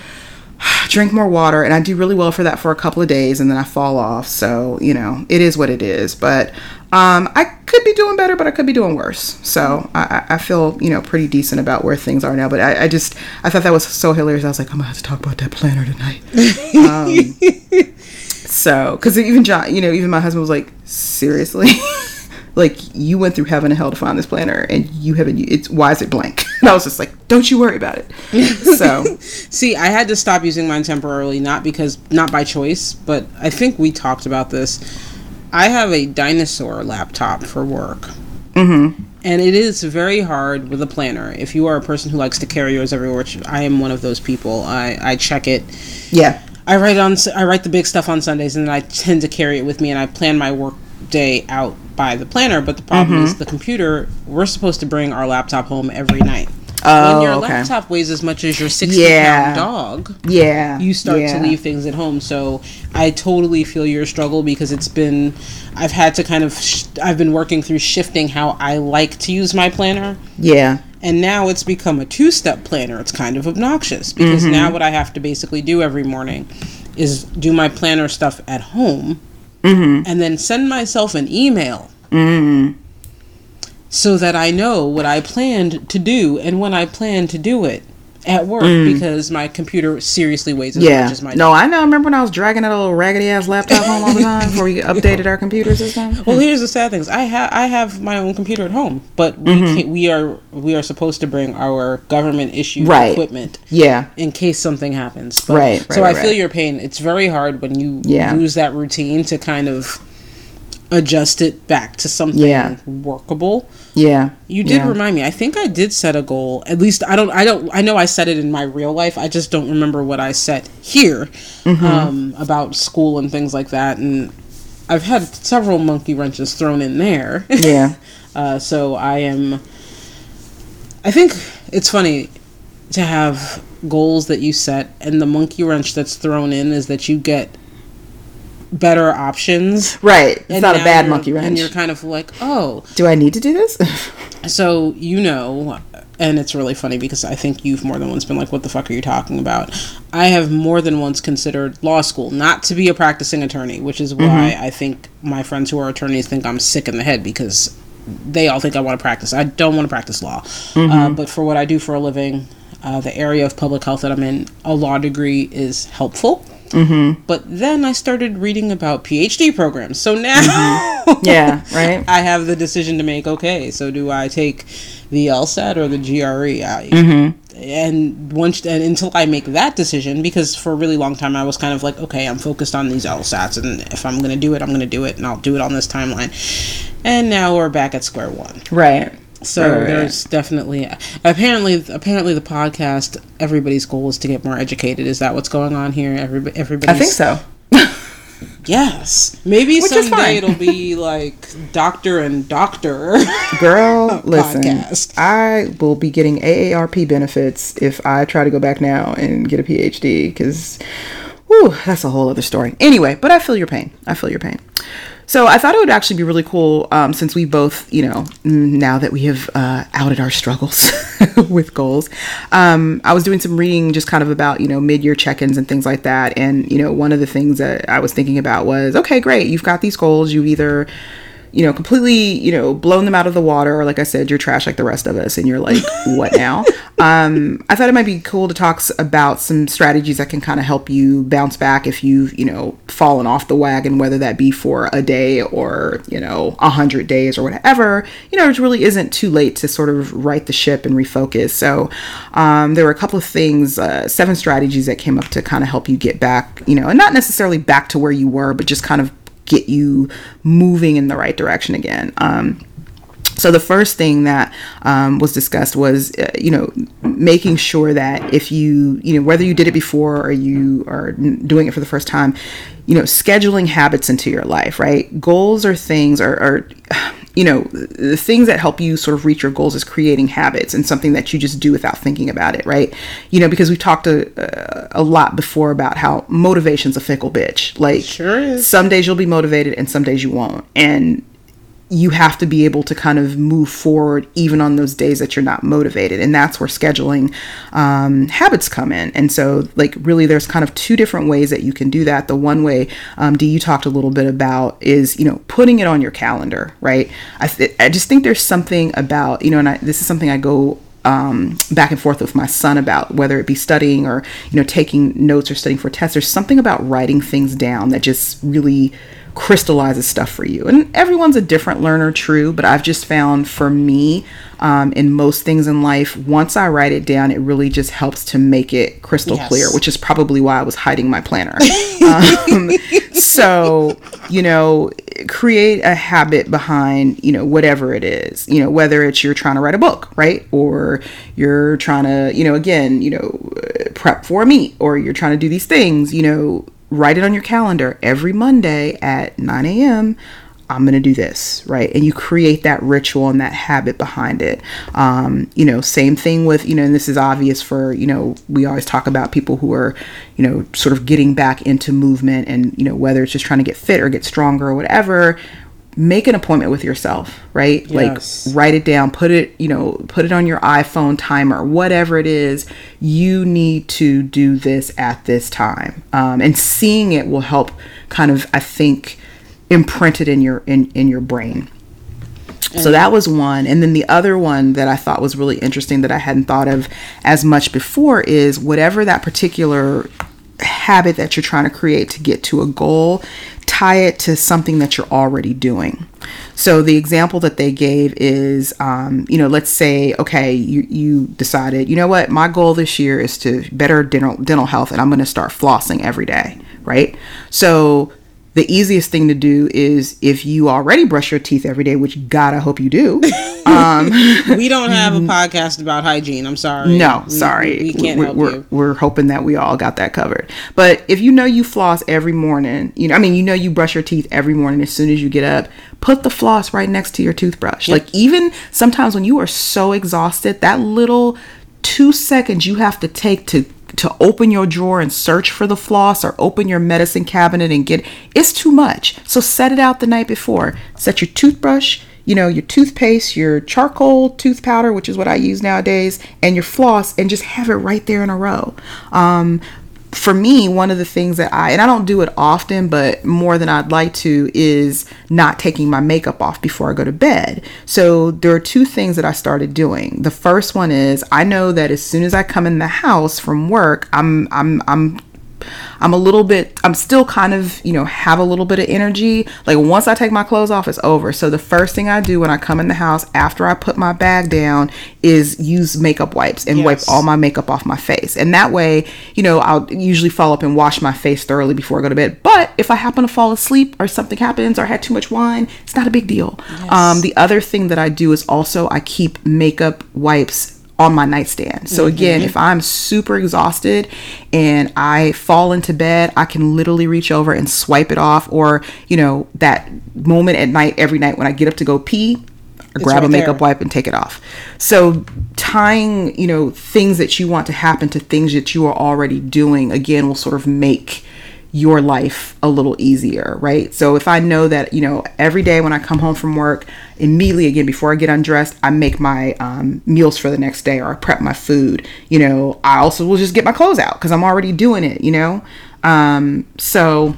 Speaker 1: drink more water and i do really well for that for a couple of days and then i fall off. So you know it is what it is. But um, i could be doing better but i could be doing worse. So I, I I feel you know pretty decent about where things are now. But I, I just i thought that was so hilarious. I was like i'm gonna have to talk about that planner tonight. Um, so because even john you know even my husband was like seriously like you went through heaven and hell to find this planner and you haven't it's why is it blank and i was just like don't you worry about it so
Speaker 2: See, I had to stop using mine temporarily, not because, not by choice, but I think we talked about this. I have a dinosaur laptop for work. Mm-hmm. And it is very hard with a planner. If you are a person who likes to carry yours everywhere, which I am one of those people, I, I check it.
Speaker 1: yeah
Speaker 2: I write on I write the big stuff on Sundays, and then I tend to carry it with me, and I plan my work day out by the planner. But the problem
Speaker 1: Mm-hmm.
Speaker 2: is the computer. We're supposed to bring our laptop home every night.
Speaker 1: Oh,
Speaker 2: when your
Speaker 1: okay.
Speaker 2: laptop weighs as much as your sixty
Speaker 1: Yeah.
Speaker 2: pound dog,
Speaker 1: Yeah.
Speaker 2: you start
Speaker 1: yeah.
Speaker 2: to leave things at home. So I totally feel your struggle because it's been, I've had to kind of, sh- I've been working through shifting how I like to use my planner.
Speaker 1: Yeah.
Speaker 2: And now it's become a two step planner. It's kind of obnoxious because
Speaker 1: Mm-hmm.
Speaker 2: now what I have to basically do every morning is do my planner stuff at home
Speaker 1: Mm-hmm.
Speaker 2: and then send myself an email. So that I know what I planned to do and when I plan to do it at work because my computer seriously weighs as
Speaker 1: Mm. Yeah.
Speaker 2: much as my
Speaker 1: No, I know. Remember when I was dragging that little raggedy ass laptop home all the time before we updated our computer system?
Speaker 2: Well, here's the sad things. I have I have my own computer at home, but we
Speaker 1: Mm-hmm.
Speaker 2: we are we are supposed to bring our government issued
Speaker 1: Right.
Speaker 2: equipment
Speaker 1: Yeah.
Speaker 2: in case something happens. But,
Speaker 1: Right,
Speaker 2: So
Speaker 1: right,
Speaker 2: I feel your pain. It's very hard when you
Speaker 1: Yeah.
Speaker 2: lose that routine to kind of adjust it back to something
Speaker 1: Yeah.
Speaker 2: workable.
Speaker 1: Yeah.
Speaker 2: You did
Speaker 1: yeah.
Speaker 2: remind me. I think I did set a goal. At least I don't. I don't. I know I set it in my real life. I just don't remember what I set here
Speaker 1: Mm-hmm.
Speaker 2: um, about school and things like that. And I've had several monkey wrenches thrown in there.
Speaker 1: Yeah.
Speaker 2: Uh, so I am. I think it's funny to have goals that you set, and the monkey wrench that's thrown in is that you get better options.
Speaker 1: Right. It's
Speaker 2: And
Speaker 1: not a bad monkey
Speaker 2: And you're kind of like, oh,
Speaker 1: Do I need to do this?
Speaker 2: so you know, and it's really funny because I think you've more than once been like, "What the fuck are you talking about?" I have more than once considered law school, not to be a practicing attorney, which is why I think my friends who are attorneys think I'm sick in the head because they all think I want to practice. I don't want to practice law, uh, but for what I do for a living. uh, the area of public health that I'm in, a law degree is helpful. Mm-hmm. But then I started reading about PhD programs. So now,
Speaker 1: Mm-hmm. Yeah, right.
Speaker 2: I have the decision to make. Okay, so do I take the LSAT or the GRE? I,
Speaker 1: Mm-hmm.
Speaker 2: And once and until I make that decision, because for a really long time I was kind of like, okay, I'm focused on these LSATs, and if I'm gonna do it, I'm gonna do it, and I'll do it on this timeline. And now we're back at square one.
Speaker 1: Right.
Speaker 2: So
Speaker 1: Right, right,
Speaker 2: there's definitely apparently apparently the podcast everybody's goal is to get more educated. Is that what's going on here? Everybody, everybody.
Speaker 1: I think so.
Speaker 2: Yes, maybe
Speaker 1: Which
Speaker 2: someday it'll be like doctor and doctor.
Speaker 1: Girl, listen.
Speaker 2: Podcast.
Speaker 1: I will be getting AARP benefits if I try to go back now and get a PhD because, whew, that's a whole other story. Anyway, but I feel your pain. I feel your pain. So I thought it would actually be really cool um, since we both, you know, now that we have uh, outed our struggles with goals. Um, I was doing some reading just kind of about, you know, mid year check ins and things like that. And, you know, one of the things that I was thinking about was okay, great, you've got these goals. you've either, you know, completely, you know, blown them out of the water, or like I said, you're trash like the rest of us, and you're like, what now? Um, I thought it might be cool to talk about some strategies that can kind of help you bounce back if you've, you know, fallen off the wagon, whether that be for a day or, you know, a hundred days or whatever. You know, it really isn't too late to sort of right the ship and refocus. So um, there were a couple of things, uh, seven strategies that came up to kind of help you get back, you know, and not necessarily back to where you were, but just kind of get you moving in the right direction again. Um, so the first thing that um, was discussed was, uh, you know, making sure that if you, you know, whether you did it before or you are doing it for the first time, you know, scheduling habits into your life, right? Goals are things are, are you know, the things that help you sort of reach your goals is creating habits and something that you just do without thinking about it, right? You know, because we've talked a, a lot before about how motivation's a fickle bitch. Like,
Speaker 2: Sure is.
Speaker 1: some days you'll be motivated and some days you won't. And you have to be able to kind of move forward even on those days that you're not motivated. And that's where scheduling um, habits come in. And so like really there's kind of two different ways that you can do that. The one way um, d you talked a little bit about is you know putting it on your calendar right? I, th- I just think there's something about you know and I, this is something i go um, back and forth with my son about whether it be studying or you know taking notes or studying for tests. There's something about writing things down that just really crystallizes stuff for you. And everyone's a different learner true but i've just found for me um, in most things in life once i write it down it really just helps to make it crystal
Speaker 2: Yes.
Speaker 1: clear which is probably why i was hiding my planner. Um, so you know create a habit behind you know whatever it is you know whether it's you're trying to write a book right? Or you're trying to you know again you know prep for a meet or you're trying to do these things you know write it on your calendar every monday at 9 a.m I'm going to do this, right? And you create that ritual and that habit behind it. Um, you know, same thing with, you know, and this is obvious for, you know, we always talk about people who are, you know, sort of getting back into movement and, you know, whether it's just trying to get fit or get stronger or whatever, make an appointment with yourself, right?
Speaker 2: Yes.
Speaker 1: Like write it down, put it, you know, put it on your iPhone timer, whatever it is, you need to do this at this time. Um, and seeing it will help kind of, I think, imprint it in your in, in your brain. So that was one. And then the other one that I thought was really interesting that I hadn't thought of as much before is whatever that particular habit that you're trying to create to get to a goal, tie it to something that you're already doing. So the example that they gave is, um, you know, let's say, okay, you, you decided, you know what, my goal this year is to better dental, dental health and I'm going to start flossing every day, right? So the easiest thing to do is if you already brush your teeth every day, which God, I hope you do. Um,
Speaker 2: we don't have a podcast about hygiene. I'm sorry.
Speaker 1: no,
Speaker 2: We-
Speaker 1: sorry.
Speaker 2: We, we can't
Speaker 1: we're,
Speaker 2: help
Speaker 1: we're,
Speaker 2: you.
Speaker 1: We're hoping that we all got that covered. But if you know you floss every morning, you know, I mean, you know you brush your teeth every morning as soon as you get up, put the floss right next to your toothbrush. Like even sometimes when you are so exhausted, that little two seconds you have to take to to open your drawer and search for the floss or open your medicine cabinet and get it's too much. So set it out the night before. Set your toothbrush, you know, your toothpaste, your charcoal tooth powder, which is what I use nowadays, and your floss and just have it right there in a row. Um for me, one of the things that I, and I don't do it often, but more than I'd like to, is not taking my makeup off before I go to bed. So there are two things that I started doing. The first one is I know that as soon as I come in the house from work, I'm, I'm, I'm I'm a little bit, I'm still kind of, you know, have a little bit of energy. Like once I take my clothes off, it's over. So the first thing I do when I come in the house after I put my bag down is use makeup wipes and yes. wipe all my makeup off my face. And that way, you know, I'll usually follow up and wash my face thoroughly before I go to bed. But if I happen to fall asleep or something happens or I had too much wine, it's not a big deal. Yes. Um, the other thing that I do is also I keep makeup wipes on my nightstand. So mm-hmm. again, if I'm super exhausted and I fall into bed, I can literally reach over and swipe it off or, you know, that moment at night every night when I get up to go pee, it's grab right a makeup there. wipe and take it off. So tying, you know, things that you want to happen to things that you are already doing again will sort of make your life a little easier, right? So if I know that, you know, every day when I come home from work, immediately again before I get undressed, I make my um, meals for the next day or I prep my food, you know, I also will just get my clothes out because I'm already doing it, you know? Um, so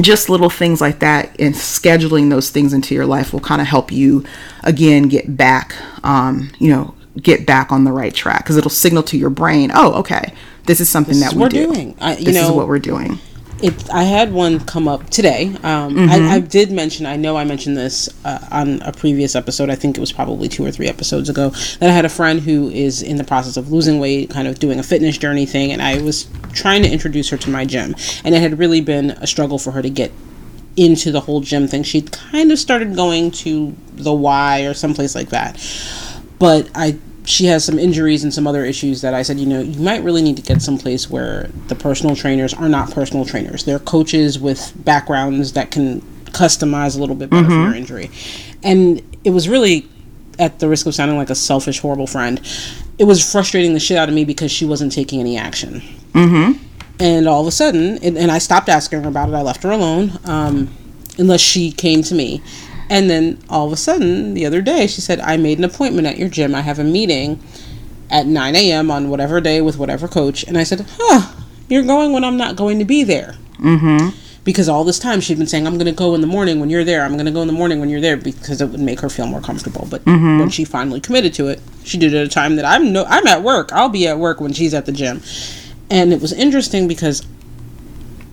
Speaker 1: just little things like that and scheduling those things into your life will kind of help you again get back, um, you know, get back on the right track because it'll signal to your brain, oh, okay, this is something this that is we do.
Speaker 2: Doing. I,
Speaker 1: this
Speaker 2: know,
Speaker 1: is what we're doing
Speaker 2: it, I had one come up today. Um, mm-hmm. I, I, did mention, I know I mentioned this uh, on a previous episode. I think it was probably two or three episodes ago. That I had a friend who is in the process of losing weight, kind of doing a fitness journey thing, and I was trying to introduce her to my gym. And it had really been a struggle for her to get into the whole gym thing. She'd kind of started going to the Y or someplace like that. But I she has some injuries and some other issues that I said, you know, you might really need to get someplace where the personal trainers are not personal trainers. They're coaches with backgrounds that can customize a little bit better mm-hmm. for your injury. And it was really, at the risk of sounding like a selfish, horrible friend, it was frustrating the shit out of me because she wasn't taking any action.
Speaker 1: Mm-hmm.
Speaker 2: And all of a sudden, and, and, I stopped asking her about it. I left her alone, um, unless she came to me. And then all of a sudden, the other day, she said, I made an appointment at your gym. I have a meeting at 9 a.m. on whatever day with whatever coach. And I said, Huh, you're going when I'm not going to be there.
Speaker 1: Mm-hmm.
Speaker 2: Because all this time she'd been saying, I'm going to go in the morning when you're there. I'm going to go in the morning when you're there because it would make her feel more comfortable. But mm-hmm. when she finally committed to it, she did it at a time that I'm no, I'm at work. I'll be at work when she's at the gym. And it was interesting because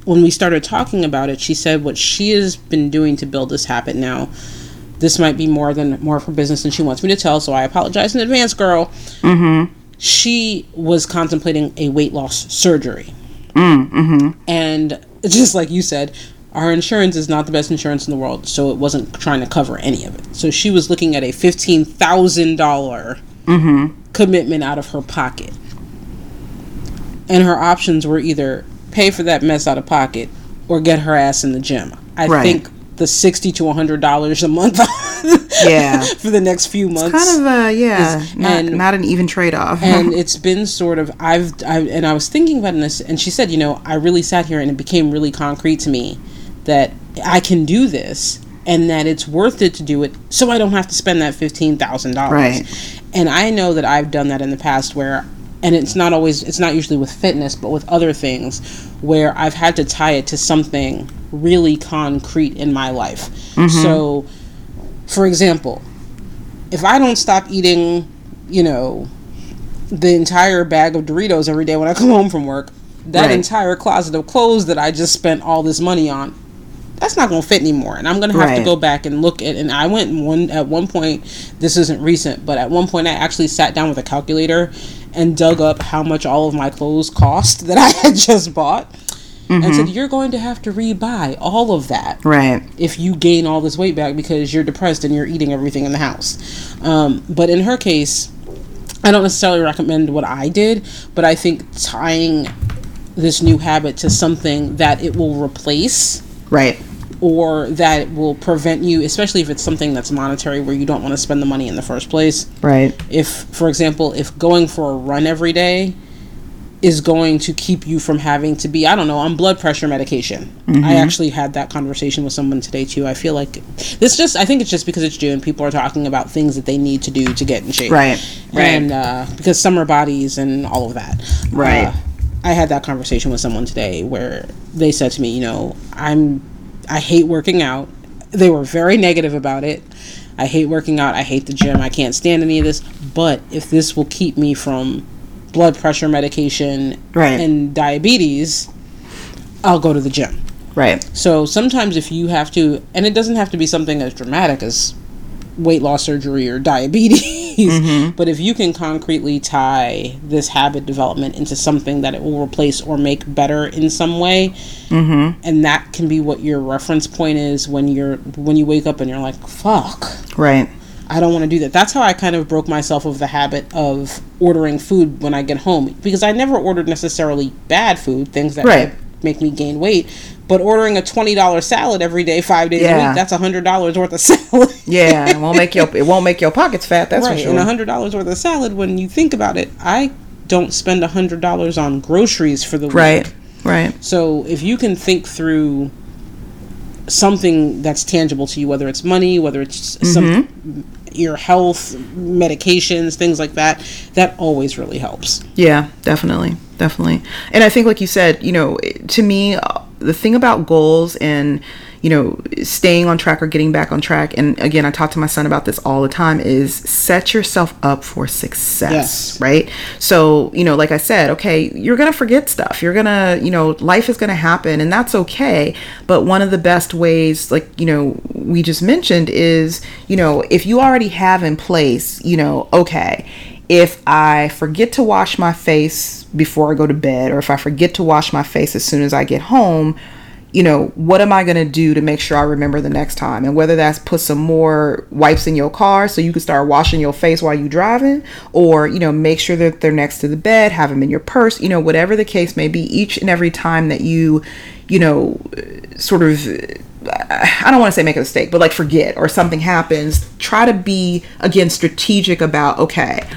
Speaker 2: when we started talking about it, she said what she has been doing to build this habit now. This might be more than more of her business than she wants me to tell, so I apologize in advance, girl.
Speaker 1: Mm-hmm.
Speaker 2: She was contemplating a weight loss surgery.
Speaker 1: Mm-hmm.
Speaker 2: And just like you said, our insurance is not the best insurance in the world, so it wasn't trying to cover any of it. So she was looking at a fifteen thousand dollar
Speaker 1: mm-hmm.
Speaker 2: commitment out of her pocket, and her options were either pay for that mess out of pocket or get her ass in the gym. I right. think the sixty to hundred dollars a month.
Speaker 1: yeah,
Speaker 2: for the next few months.
Speaker 1: It's kind of a yeah, is, not, and, not an even trade off.
Speaker 2: and it's been sort of I've I, and I was thinking about this, and she said, you know, I really sat here and it became really concrete to me that I can do this and that it's worth it to do it so I don't have to spend that fifteen thousand dollars.
Speaker 1: Right.
Speaker 2: And I know that I've done that in the past where and it's not always it's not usually with fitness but with other things where i've had to tie it to something really concrete in my life mm-hmm. so for example if i don't stop eating you know the entire bag of doritos every day when i come home from work that right. entire closet of clothes that i just spent all this money on that's not going to fit anymore and i'm going to have right. to go back and look at and i went one at one point this isn't recent but at one point i actually sat down with a calculator and dug up how much all of my clothes cost that I had just bought. Mm-hmm. And said, You're going to have to rebuy all of that.
Speaker 1: Right.
Speaker 2: If you gain all this weight back because you're depressed and you're eating everything in the house. Um, but in her case, I don't necessarily recommend what I did, but I think tying this new habit to something that it will replace.
Speaker 1: Right
Speaker 2: or that will prevent you, especially if it's something that's monetary where you don't want to spend the money in the first place.
Speaker 1: Right.
Speaker 2: If, for example, if going for a run every day is going to keep you from having to be, I don't know, on blood pressure medication. Mm-hmm. I actually had that conversation with someone today too. I feel like this just, I think it's just because it's June, people are talking about things that they need to do to get in shape.
Speaker 1: Right.
Speaker 2: Right. And uh, because summer bodies and all of that.
Speaker 1: Right. Uh,
Speaker 2: I had that conversation with someone today where they said to me, you know, I'm I hate working out. They were very negative about it. I hate working out. I hate the gym. I can't stand any of this. But if this will keep me from blood pressure medication
Speaker 1: Right.
Speaker 2: and diabetes, I'll go to the gym.
Speaker 1: Right.
Speaker 2: So sometimes if you have to, and it doesn't have to be something as dramatic as weight loss surgery or diabetes, Mm-hmm. but if you can concretely tie this habit development into something that it will replace or make better in some way, mm-hmm. and that can be what your reference point is when you're when you wake up and you're like, "Fuck."
Speaker 1: Right.
Speaker 2: I don't want to do that. That's how I kind of broke myself of the habit of ordering food when I get home because I never ordered necessarily bad food, things that
Speaker 1: Right.
Speaker 2: make me gain weight. But ordering a twenty dollar salad every day, five days a week, that's a hundred dollars worth of salad.
Speaker 1: Yeah, it won't make your it won't make your pockets fat. That's
Speaker 2: right,
Speaker 1: for
Speaker 2: and a hundred dollars worth of salad. When you think about it, I don't spend a hundred dollars on groceries for the week.
Speaker 1: Right. Right.
Speaker 2: So if you can think through something that's tangible to you, whether it's money, whether it's
Speaker 1: Mm-hmm.
Speaker 2: some your health, medications, things like that, that always really helps.
Speaker 1: Yeah, definitely, definitely. And I think, like you said, you know, to me, the thing about goals and you know staying on track or getting back on track, and again, I talk to my son about this all the time, is set yourself up for success,
Speaker 2: Yes.
Speaker 1: right? So, you know, like I said, okay, you're gonna forget stuff. You're gonna, you know, life is gonna happen, and that's okay. But one of the best ways, like you know, we just mentioned, is you know, if you already have in place, you know, okay if I forget to wash my face before I go to bed, or if I forget to wash my face as soon as I get home, you know, what am I going to do to make sure I remember the next time? And whether that's put some more wipes in your car so you can start washing your face while you're driving, or, you know, make sure that they're next to the bed, have them in your purse, you know, whatever the case may be, each and every time that you, you know, sort of I don't want to say make a mistake, but like forget or something happens, try to be again strategic about okay,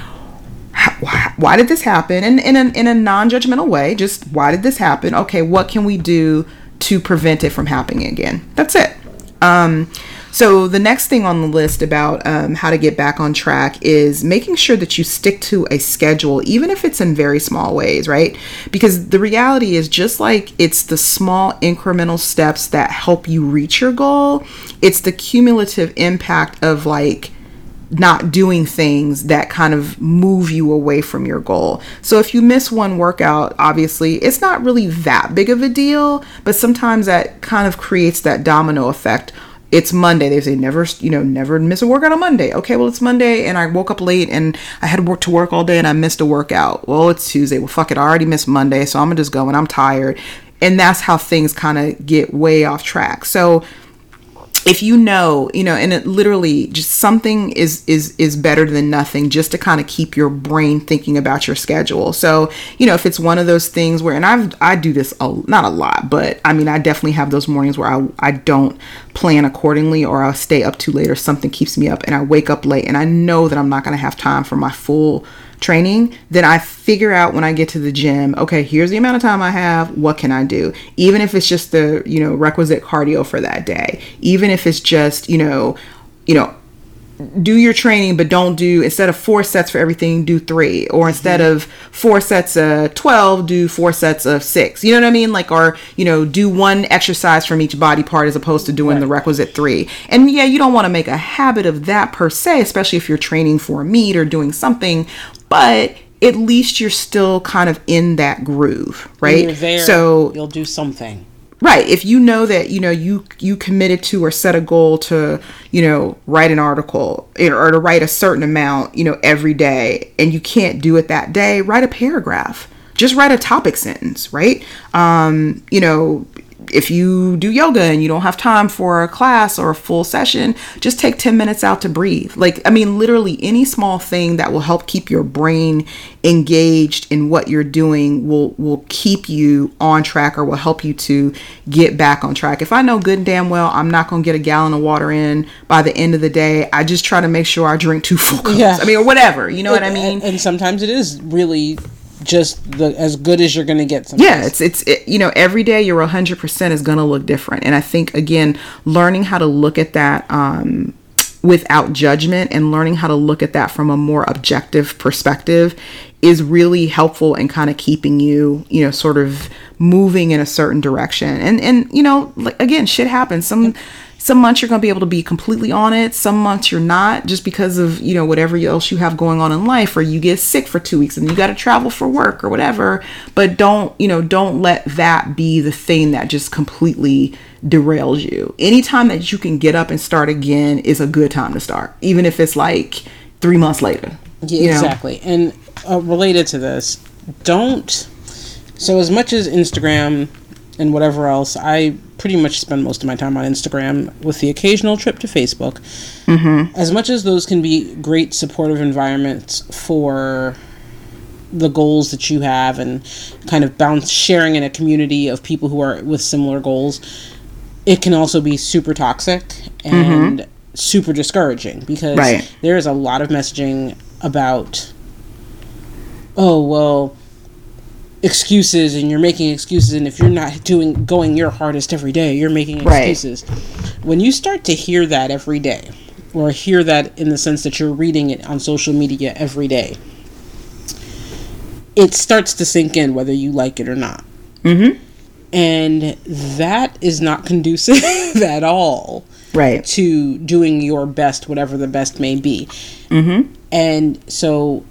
Speaker 1: why, why did this happen? And in a, in a non-judgmental way, just why did this happen? Okay, what can we do to prevent it from happening again? That's it. Um, so the next thing on the list about um, how to get back on track is making sure that you stick to a schedule, even if it's in very small ways, right? Because the reality is just like it's the small incremental steps that help you reach your goal, it's the cumulative impact of like not doing things that kind of move you away from your goal. So if you miss one workout, obviously it's not really that big of a deal, but sometimes that kind of creates that domino effect. It's Monday. They say never, you know, never miss a workout on Monday. Okay, well it's Monday and I woke up late and I had to work to work all day and I missed a workout. Well, it's Tuesday. Well, fuck it. I already missed Monday, so I'm gonna just go and I'm tired. And that's how things kind of get way off track. So if you know you know and it literally just something is is is better than nothing just to kind of keep your brain thinking about your schedule. So you know if it's one of those things where and i've i do this a, not a lot but i mean i definitely have those mornings where i i don't plan accordingly or i'll stay up too late or something keeps me up and i wake up late and i know that i'm not going to have time for my full training, then I figure out when I get to the gym, okay, here's the amount of time I have, what can I do? Even if it's just the, you know, requisite cardio for that day. Even if it's just, you know, you know, do your training but don't do instead of four sets for everything do three. Or instead mm-hmm. of four sets of 12 do four sets of six. You know what i mean? Like or you know do one exercise from each body part as opposed to doing the requisite three. And yeah you don't want to make a habit of that per se especially if you're training for a meet or doing something but at least you're still kind of in that groove right?
Speaker 2: You're there.
Speaker 1: so
Speaker 2: you'll do something.
Speaker 1: Right. If you know that you know you you committed to or set a goal to you know write an article or to write a certain amount you know every day and you can't do it that day write a paragraph. Just write a topic sentence right? Um you know if you do yoga and you don't have time for a class or a full session, just take 10 minutes out to breathe. Like, I mean, literally any small thing that will help keep your brain engaged in what you're doing will will keep you on track or will help you to get back on track. If I know good and damn well I'm not going to get a gallon of water in by the end of the day, I just try to make sure I drink two full cups.
Speaker 2: Yeah.
Speaker 1: I mean, or whatever. You know what I mean?
Speaker 2: And, and sometimes it is really just the as good as you're gonna get. Sometimes.
Speaker 1: yeah it's it's it, you know every day your 100% is going to look different and i think again learning how to look at that um without judgment and learning how to look at that from a more objective perspective is really helpful in kind of keeping you, you know, sort of moving in a certain direction. And and you know, like again, shit happens. Some some months you're going to be able to be completely on it some months you're not just because of you know whatever else you have going on in life or you get sick for two weeks and you got to travel for work or whatever. But don't you know don't let that be the thing that just completely derails you. Anytime that you can get up and start again is a good time to start even if it's like three months later.
Speaker 2: Yeah, you know? exactly. And uh, related to this don't so as much as instagram and whatever else i pretty much spend most of my time on Instagram with the occasional trip to Facebook. Mm-hmm. As much as those can be great supportive environments for the goals that you have and kind of bounce sharing in a community of people who are with similar goals, it can also be super toxic and mm-hmm. super discouraging because right. there is a lot of messaging about oh well excuses and you're making excuses and if you're not doing going your hardest every day you're making excuses right. when you start to hear that every day or hear that in the sense that you're reading it on social media every day it starts to sink in whether you like it or not mm-hmm. and that is not conducive at all
Speaker 1: right
Speaker 2: to doing your best whatever the best may be mm-hmm. and so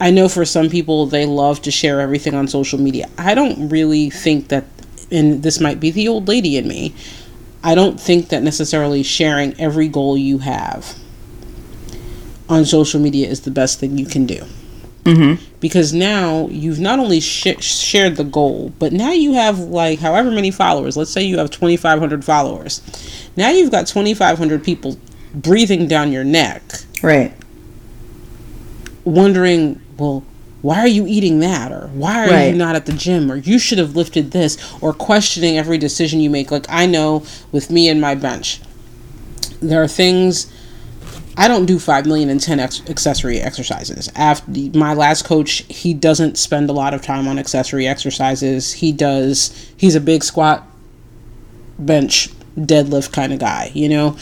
Speaker 2: I know for some people they love to share everything on social media. I don't really think that, and this might be the old lady in me, I don't think that necessarily sharing every goal you have on social media is the best thing you can do. Mm-hmm. Because now you've not only sh- shared the goal, but now you have like however many followers. Let's say you have 2,500 followers. Now you've got 2,500 people breathing down your neck.
Speaker 1: Right.
Speaker 2: Wondering well, why are you eating that? Or why are right. you not at the gym? Or you should have lifted this? Or questioning every decision you make. Like I know with me and my bench, there are things. I don't do five million and ten ex- accessory exercises. After my last coach, he doesn't spend a lot of time on accessory exercises. He does. He's a big squat, bench, deadlift kind of guy. You know,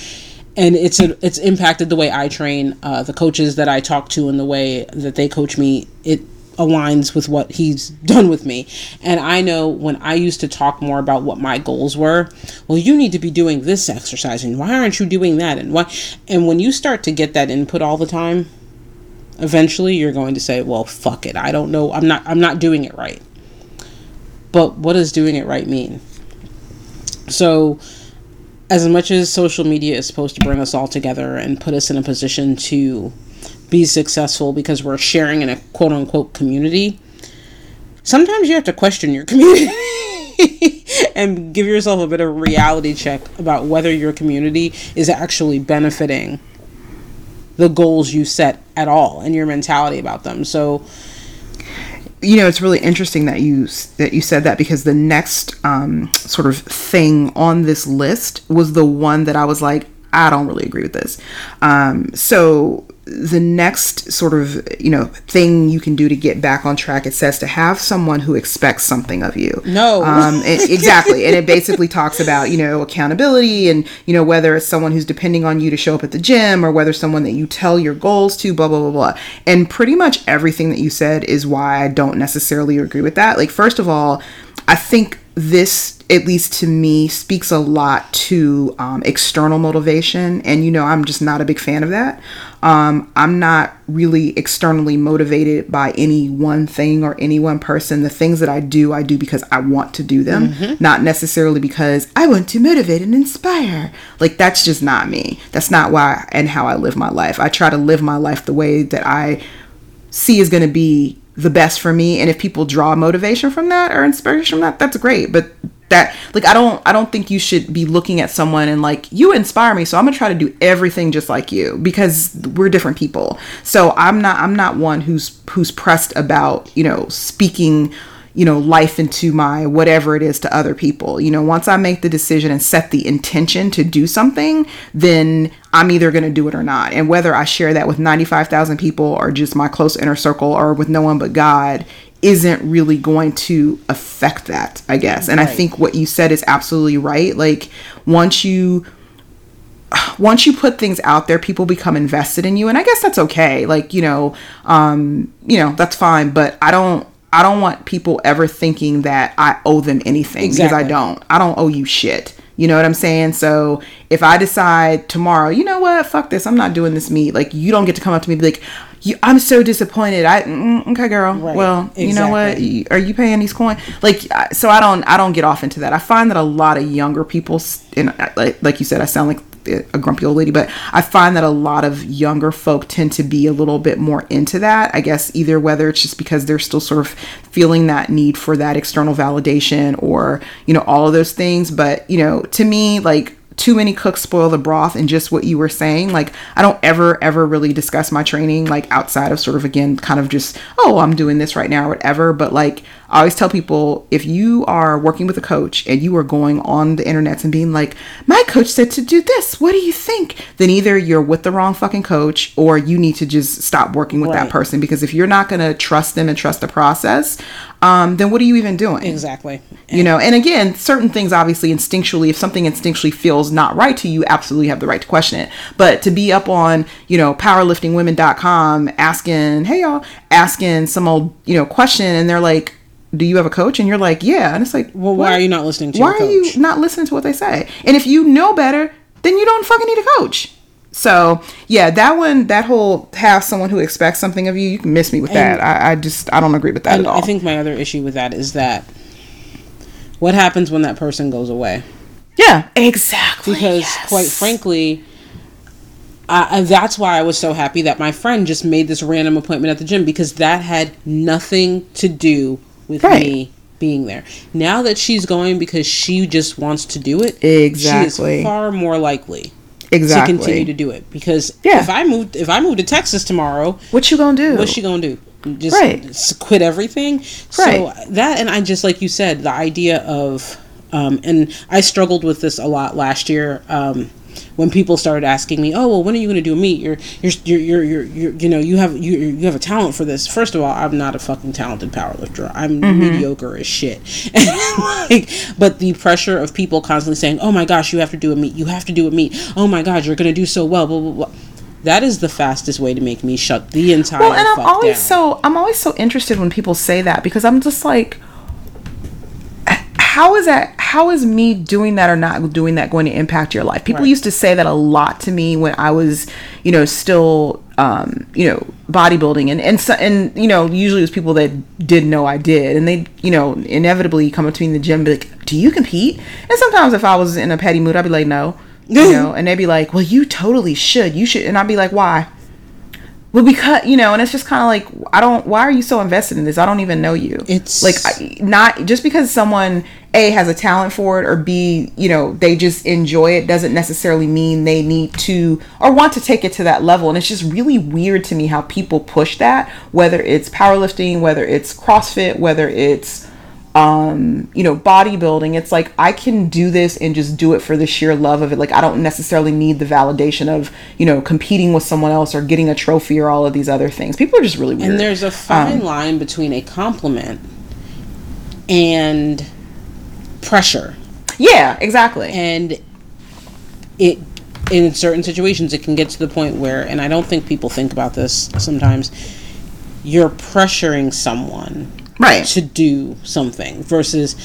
Speaker 2: and it's a, it's impacted the way I train. Uh, the coaches that I talk to and the way that they coach me, it aligns with what he's done with me. And I know when I used to talk more about what my goals were, well, you need to be doing this exercise, and why aren't you doing that? And why? And when you start to get that input all the time, eventually you're going to say, well, fuck it, I don't know, I'm not, I'm not doing it right. But what does doing it right mean? So as much as social media is supposed to bring us all together and put us in a position to be successful because we're sharing in a quote unquote community, sometimes you have to question your community and give yourself a bit of a reality check about whether your community is actually benefiting the goals you set at all and your mentality about them. So,
Speaker 1: you know it's really interesting that you that you said that because the next um, sort of thing on this list was the one that I was like I don't really agree with this. Um, so the next sort of you know thing you can do to get back on track it says to have someone who expects something of you.
Speaker 2: No.
Speaker 1: Um, it, exactly. And it basically talks about you know accountability and you know whether it's someone who's depending on you to show up at the gym or whether someone that you tell your goals to blah blah blah blah. And pretty much everything that you said is why i don't necessarily agree with that. Like first of all i think this at least to me speaks a lot to um, external motivation. And you know i'm just not a big fan of that um, i'm not really externally motivated by any one thing or any one person. The things that i do i do because i want to do them mm-hmm. not necessarily because i want to motivate and inspire. Like that's just not me. That's not why and how i live my life. I try to live my life the way that i see is going to be the best for me. And if people draw motivation from that or inspiration from that that's great. But that like i don't i don't think you should be looking at someone and like you inspire me so i'm gonna try to do everything just like you because we're different people. So i'm not i'm not one who's who's pressed about you know speaking you know, life into my whatever it is to other people. You know, once I make the decision and set the intention to do something, then I'm either going to do it or not. And whether I share that with 95,000 people or just my close inner circle or with no one but God isn't really going to affect that, I guess. And right. I think what you said is absolutely right. Like, once you once you put things out there, people become invested in you, and I guess that's okay. Like you know, um, you know that's fine. But I don't, I don't want people ever thinking that I owe them anything because I don't. I don't owe you shit. You know what I'm saying? So if I decide tomorrow, you know what, fuck this, I'm not doing this meet. Like you don't get to come up to me and be like, you, I'm so disappointed. I mm, okay, girl.
Speaker 2: Right.
Speaker 1: Well, you know what? Are you paying these coins? Like, so I don't, I don't get off into that. I find that a lot of younger people, and I- like, like you said, I sound like a grumpy old lady, but I find that a lot of younger folk tend to be a little bit more into that. I guess either whether it's just because they're still sort of feeling that need for that external validation or, you know, all of those things. But, you know, to me, like, too many cooks spoil the broth and just what you were saying. Like i don't ever ever really discuss my training like outside of sort of again kind of just oh i'm doing this right now or whatever. But like i always tell people if you are working with a coach and you are going on the internets and being like my coach said to do this. What do you think? then either you're with the wrong fucking coach or you need to just stop working with that person. Because if you're not going to trust them and trust the process um, then what are you even doing?
Speaker 2: Exactly.
Speaker 1: you know and again certain things obviously instinctually if something instinctually feels not right to you absolutely have the right to question it. But to be up on you know powerliftingwomen.com asking hey y'all asking some old you know question and they're like do you have a coach? And you're like yeah. And it's like
Speaker 2: Well, why
Speaker 1: what?
Speaker 2: are you not listening to
Speaker 1: why are you not listening to what they say? And if you know better then you don't fucking need a coach so yeah that one that whole have someone who expects something of you you can miss me with that I, I just i don't agree with that at all
Speaker 2: I think my other issue with that is that what happens when that person goes away?
Speaker 1: yeah exactly
Speaker 2: Because
Speaker 1: yes.
Speaker 2: quite frankly, I, and that's why I was so happy that my friend just made this random appointment at the gym because that had nothing to do with
Speaker 1: Right.
Speaker 2: me being there. Now that she's going because she just wants to do it,
Speaker 1: Exactly.
Speaker 2: she is far more likely
Speaker 1: exactly
Speaker 2: to continue to do it. Because
Speaker 1: Yeah.
Speaker 2: if I moved, if I moved to Texas tomorrow,
Speaker 1: What you gonna do?
Speaker 2: What she gonna do? Just
Speaker 1: Right.
Speaker 2: s- quit everything. So that, and I just like you said, the idea of, um, and I struggled with this a lot last year. Um, when people started asking me, "Oh, well, when are you going to do a meet? You're, you're, you're, you're, you're, you're know, you have, you, you have a talent for this." First of all, I'm not a fucking talented powerlifter. I'm
Speaker 1: Mm-hmm.
Speaker 2: mediocre as shit. Like, but the pressure of people constantly saying, "Oh my gosh, you have to do a meet. You have to do a meet. Oh my god, you're going to do so well." Blah blah blah. That is the fastest way to make me shut the entire.
Speaker 1: well, and I'm always
Speaker 2: down.
Speaker 1: so I'm always so interested when people say that because I'm just like, how is that? How is me doing that or not doing that going to impact your life? People
Speaker 2: Right.
Speaker 1: used to say that a lot to me when I was, you know, still, um, you know, bodybuilding, and and so, and you know, usually it was people that didn't know I did, and they, you know, inevitably come up to me in the gym, and be like, "Do you compete?" And sometimes if I was in a petty mood, I'd be like, "No." You know, and they'd be like, "Well, you totally should. You should." And I'd be like, "Why?" Well, because you know, and it's just kind of like I don't. Why are you so invested in this? I don't even know you.
Speaker 2: It's-
Speaker 1: like I, not just because someone a has a talent for it or b you know they just enjoy it doesn't necessarily mean they need to or want to take it to that level. And it's just really weird to me how people push that. Whether it's powerlifting, whether it's CrossFit, whether it's um you know bodybuilding it's like i can do this and just do it for the sheer love of it. Like i don't necessarily need the validation of you know competing with someone else or getting a trophy or all of these other things. People are just really weird.
Speaker 2: And there's a
Speaker 1: Um,
Speaker 2: fine line between a compliment and pressure.
Speaker 1: yeah exactly.
Speaker 2: And it in certain situations it can get to the point where and I don't think people think about this sometimes you're pressuring someone
Speaker 1: right
Speaker 2: to do something versus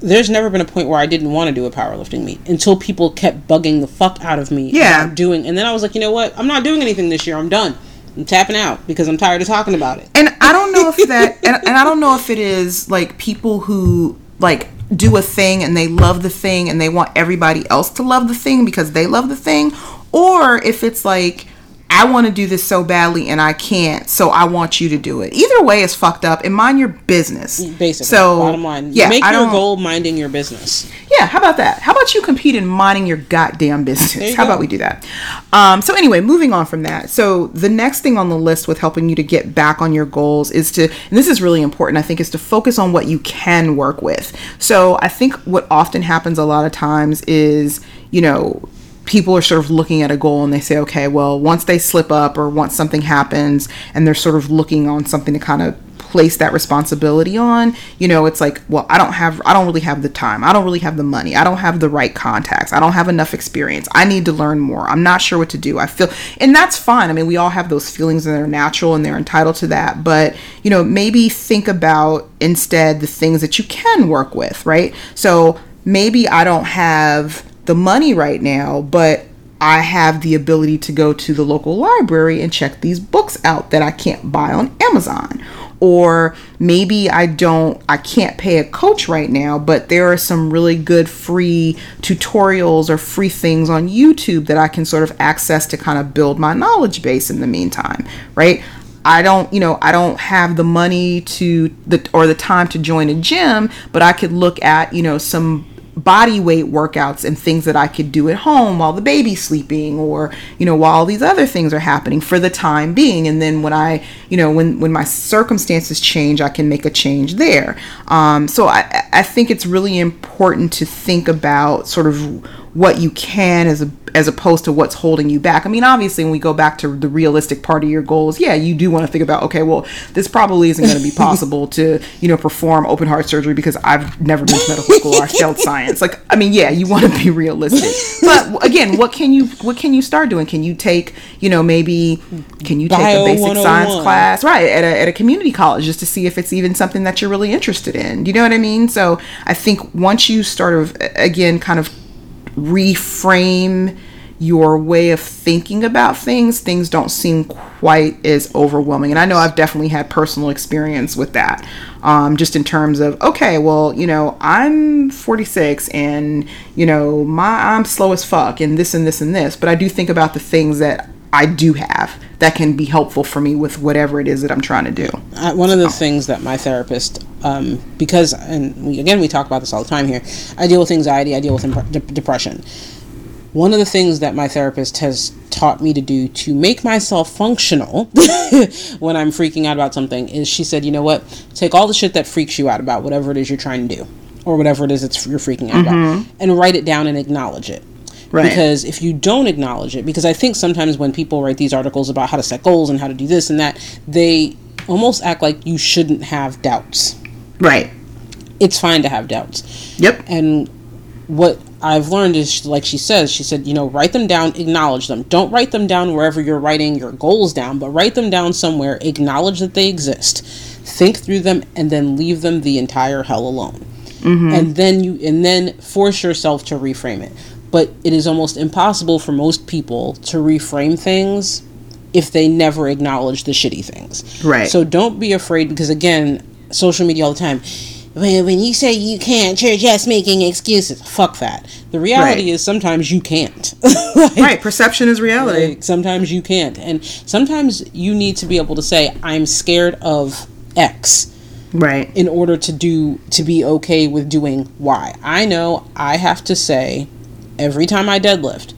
Speaker 2: there's never been a point where I didn't want to do a powerlifting meet until people kept bugging the fuck out of me
Speaker 1: Yeah.
Speaker 2: doing and then I was like, you know what? I'm not doing anything this year. I'm done. I'm tapping out because I'm tired of talking about it.
Speaker 1: and i don't know if that and, and i don't know if it is like people who like do a thing and they love the thing and they want everybody else to love the thing because they love the thing or if it's like I want to do this so badly and I can't, so I want you to do it. Either way is fucked up and mind your business.
Speaker 2: Basically,
Speaker 1: so
Speaker 2: bottom line,
Speaker 1: yeah,
Speaker 2: make
Speaker 1: I
Speaker 2: your goal minding your business.
Speaker 1: Yeah, how about that? How about you compete in minding your goddamn business?
Speaker 2: you
Speaker 1: How
Speaker 2: go.
Speaker 1: about we do that? Um, so anyway, moving on from that. So the next thing on the list with helping you to get back on your goals is to, and this is really important, I think, is to focus on what you can work with. So I think what often happens a lot of times is, you know, people are sort of looking at a goal and they say, okay, well, once they slip up or once something happens and they're sort of looking on something to kind of place that responsibility on, you know, it's like, well, I don't have, I don't really have the time. I don't really have the money. I don't have the right contacts. I don't have enough experience. I need to learn more. I'm not sure what to do. I feel, and that's fine. I mean, we all have those feelings and they're natural and they're entitled to that. But, you know, maybe think about instead the things that you can work with, right? So maybe I don't have the money right now, but I have the ability to go to the local library and check these books out that I can't buy on Amazon. Or maybe I don't, I can't pay a coach right now, but there are some really good free tutorials or free things on YouTube that I can sort of access to kind of build my knowledge base in the meantime, right? I don't, you know, I don't have the money to the or the time to join a gym, but I could look at, you know, some body weight workouts and things that I could do at home while the baby's sleeping or you know while these other things are happening for the time being. And then when I you know when when my circumstances change I can make a change there. Um, so I, I think it's really important to think about sort of what you can as a as opposed to what's holding you back. I mean, obviously, when we go back to the realistic part of your goals, yeah, you do want to think about, okay, well, this probably isn't going to be possible to, you know, perform open heart surgery because I've never been to medical school or I failed science. Like, I mean, yeah, you want to be realistic. But again, what can you what can you start doing? Can you take, you know, maybe can you take
Speaker 2: Bio
Speaker 1: a basic science
Speaker 2: oh
Speaker 1: class, right, at a, at a community college just to see if it's even something that you're really interested in? You know what I mean? So I think once you start of, again, kind of reframe your way of thinking about things, things don't seem quite as overwhelming. And I know I've definitely had personal experience with that. Um, just in terms of, okay, well, you know, I'm 46 and, you know, my I'm slow as fuck and this and this and this. But I do think about the things that I do have that can be helpful for me with whatever it is that I'm trying to do.
Speaker 2: Uh, one of the things that my therapist, um, because and we, again we talk about this all the time here, I deal with anxiety, I deal with impre- de- depression. One of the things that my therapist has taught me to do to make myself functional when I'm freaking out about something is she said, you know what, take all the shit that freaks you out about whatever it is you're trying to do, or whatever it is that's you're freaking out about, and write it down and acknowledge it.
Speaker 1: Right.
Speaker 2: Because if you don't acknowledge it, because I think sometimes when people write these articles about how to set goals and how to do this and that, they almost act like you shouldn't have doubts.
Speaker 1: Right.
Speaker 2: It's fine to have doubts.
Speaker 1: Yep.
Speaker 2: And what I've learned is, like she says, she said, you know, write them down, acknowledge them. Don't write them down wherever you're writing your goals down, but write them down somewhere, acknowledge that they exist, think through them, and then leave them the entire hell alone. Mm-hmm. And then you, and then force yourself to reframe it. But it is almost impossible for most people to reframe things if they never acknowledge the shitty things.
Speaker 1: Right.
Speaker 2: So don't be afraid because again, social media all the time. When, when you say you can't, you're just making excuses. Fuck that. The reality
Speaker 1: Right.
Speaker 2: is sometimes you can't. Like,
Speaker 1: Right. Perception is reality.
Speaker 2: like, sometimes you can't. And sometimes you need to be able to say, I'm scared of X
Speaker 1: Right.
Speaker 2: in order to do to be okay with doing Y. I know I have to say every time I deadlift,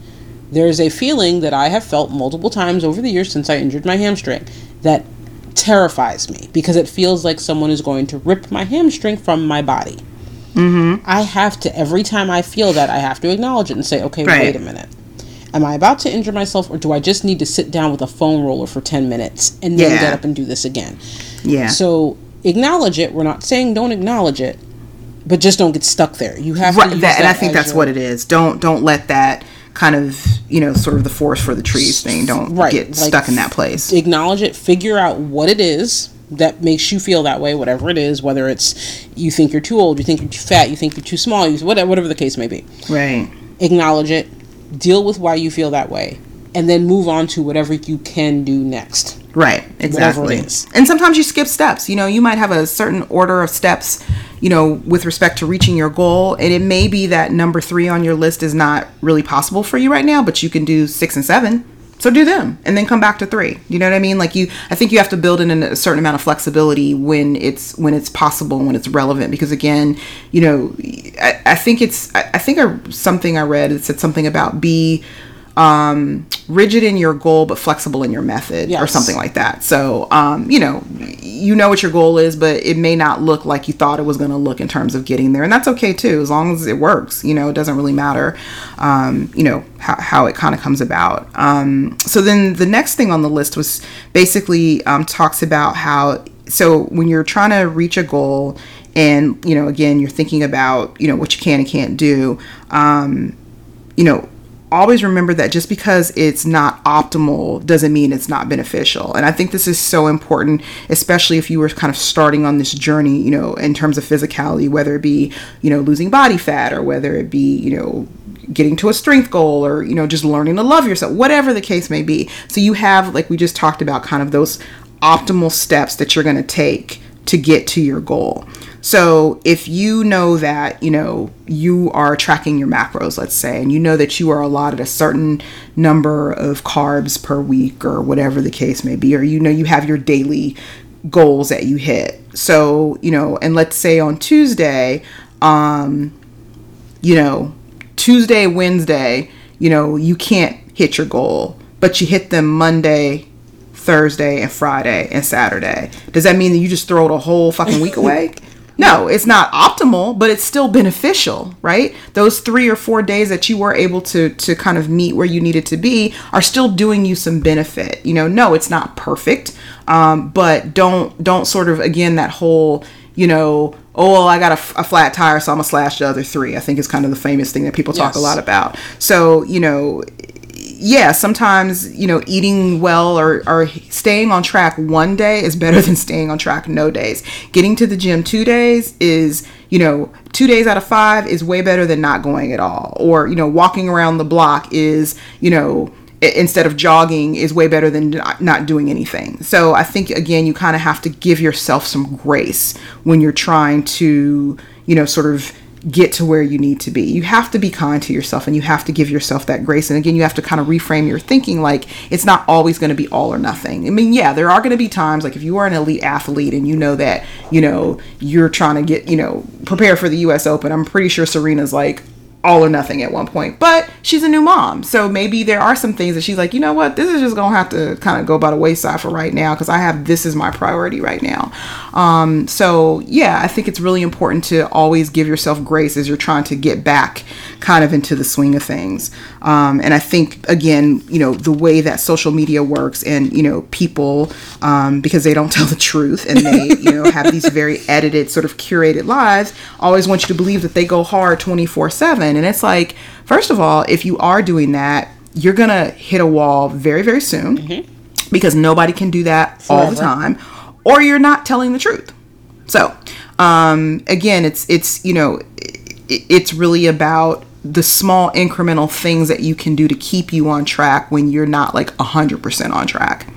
Speaker 2: there's a feeling that I have felt multiple times over the years since I injured my hamstring that terrifies me because it feels like someone is going to rip my hamstring from my body. Mm-hmm. I have to every time I feel that I have to acknowledge it and say, okay,
Speaker 1: Right.
Speaker 2: wait a minute. Am I about to injure myself, or do I just need to sit down with a foam roller for ten minutes and then
Speaker 1: Yeah.
Speaker 2: get up and do this again?
Speaker 1: Yeah.
Speaker 2: So acknowledge it. We're not saying don't acknowledge it, but just don't get stuck there. You have to
Speaker 1: right
Speaker 2: use
Speaker 1: that, and i think that's
Speaker 2: your-
Speaker 1: what it is don't don't let that kind of you know sort of the forest for the trees thing don't
Speaker 2: Right,
Speaker 1: get
Speaker 2: like,
Speaker 1: stuck in that place
Speaker 2: Acknowledge it. Figure out what it is that makes you feel that way. Whatever it is, whether it's you think you're too old, you think you're too fat, you think you're too small, you whatever whatever the case may be.
Speaker 1: right
Speaker 2: Acknowledge it. Deal with why you feel that way, and then move on to whatever you can do next.
Speaker 1: Right exactly. and sometimes you skip steps you know you might have a certain order of steps you know with respect to reaching your goal and it may be that number three on your list is not really possible for you right now but you can do six and seven so do them and then come back to three you know what i mean? Like you i think you have to build in a certain amount of flexibility when it's when it's possible when it's relevant because again you know i, I think it's I, I think I, something i read it said something about be um rigid in your goal but flexible in your method or something like that. So um you know you know what your goal is but it may not look like you thought it was going to look in terms of getting there. And that's okay too as long as it works you know it doesn't really matter um you know how, how it kind of comes about. Um so then the next thing on the list was basically um talks about how so when you're trying to reach a goal and you know again you're thinking about you know what you can and can't do um, you know always remember that just because it's not optimal doesn't mean it's not beneficial. And I think this is so important, especially if you were kind of starting on this journey, you know, in terms of physicality, whether it be, you know, losing body fat or whether it be, you know, getting to a strength goal or, you know, just learning to love yourself, whatever the case may be. So you have, like we just talked about, kind of those optimal steps that you're going to take to get to your goal. So if you know that, you know, you are tracking your macros, let's say, and you know that you are allotted a certain number of carbs per week or whatever the case may be, or you know you have your daily goals that you hit. So, you know, and let's say on Tuesday, um, you know, Tuesday, Wednesday, you know, you can't hit your goal, but you hit them Monday, Thursday, and Friday and Saturday. Does that mean that you just throw the whole fucking week away? No, it's not optimal, but it's still beneficial, right? Those three or four days that you were able to to kind of meet where you needed to be are still doing you some benefit. You know, no, it's not perfect, um, but don't don't sort of again that whole you know oh well, I got a, a, flat tire, so I'm gonna slash the other three. I think is kind of the famous thing that people talk yes. a lot about. So you know, yeah, sometimes, you know, eating well or, or staying on track one day is better than staying on track no days. Getting to the gym two days is, you know, two days out of five is way better than not going at all. Or, you know, walking around the block is, you know, instead of jogging is way better than not doing anything. So I think, again, you kind of have to give yourself some grace when you're trying to, you know, sort of get to where you need to be. You have to be kind to yourself and you have to give yourself that grace. And again, you have to kind of reframe your thinking like it's not always going to be all or nothing. I mean, yeah, there are going to be times like if you are an elite athlete and you know that, you know, you're trying to get, you know, prepare for the US Open, I'm pretty sure Serena's like, all or nothing at one point. But she's a new mom. So maybe there are some things that she's like, you know what, this is just going to have to kind of go by the wayside for right now because I have this is my priority right now. Um, so yeah, I think it's really important to always give yourself grace as you're trying to get back kind of into the swing of things. Um, and I think, again, you know, the way that social media works and, you know, people, um, because they don't tell the truth and they, you know, have these very edited, sort of curated lives, always want you to believe that they go hard 24 7 and it's like, first of all, if you are doing that, you're going to hit a wall very, very soon mm-hmm. because nobody can do that all the time, or you're not telling the truth. So, um, again, it's, it's, you know, it's really about the small incremental things that you can do to keep you on track when you're not like 100% on track.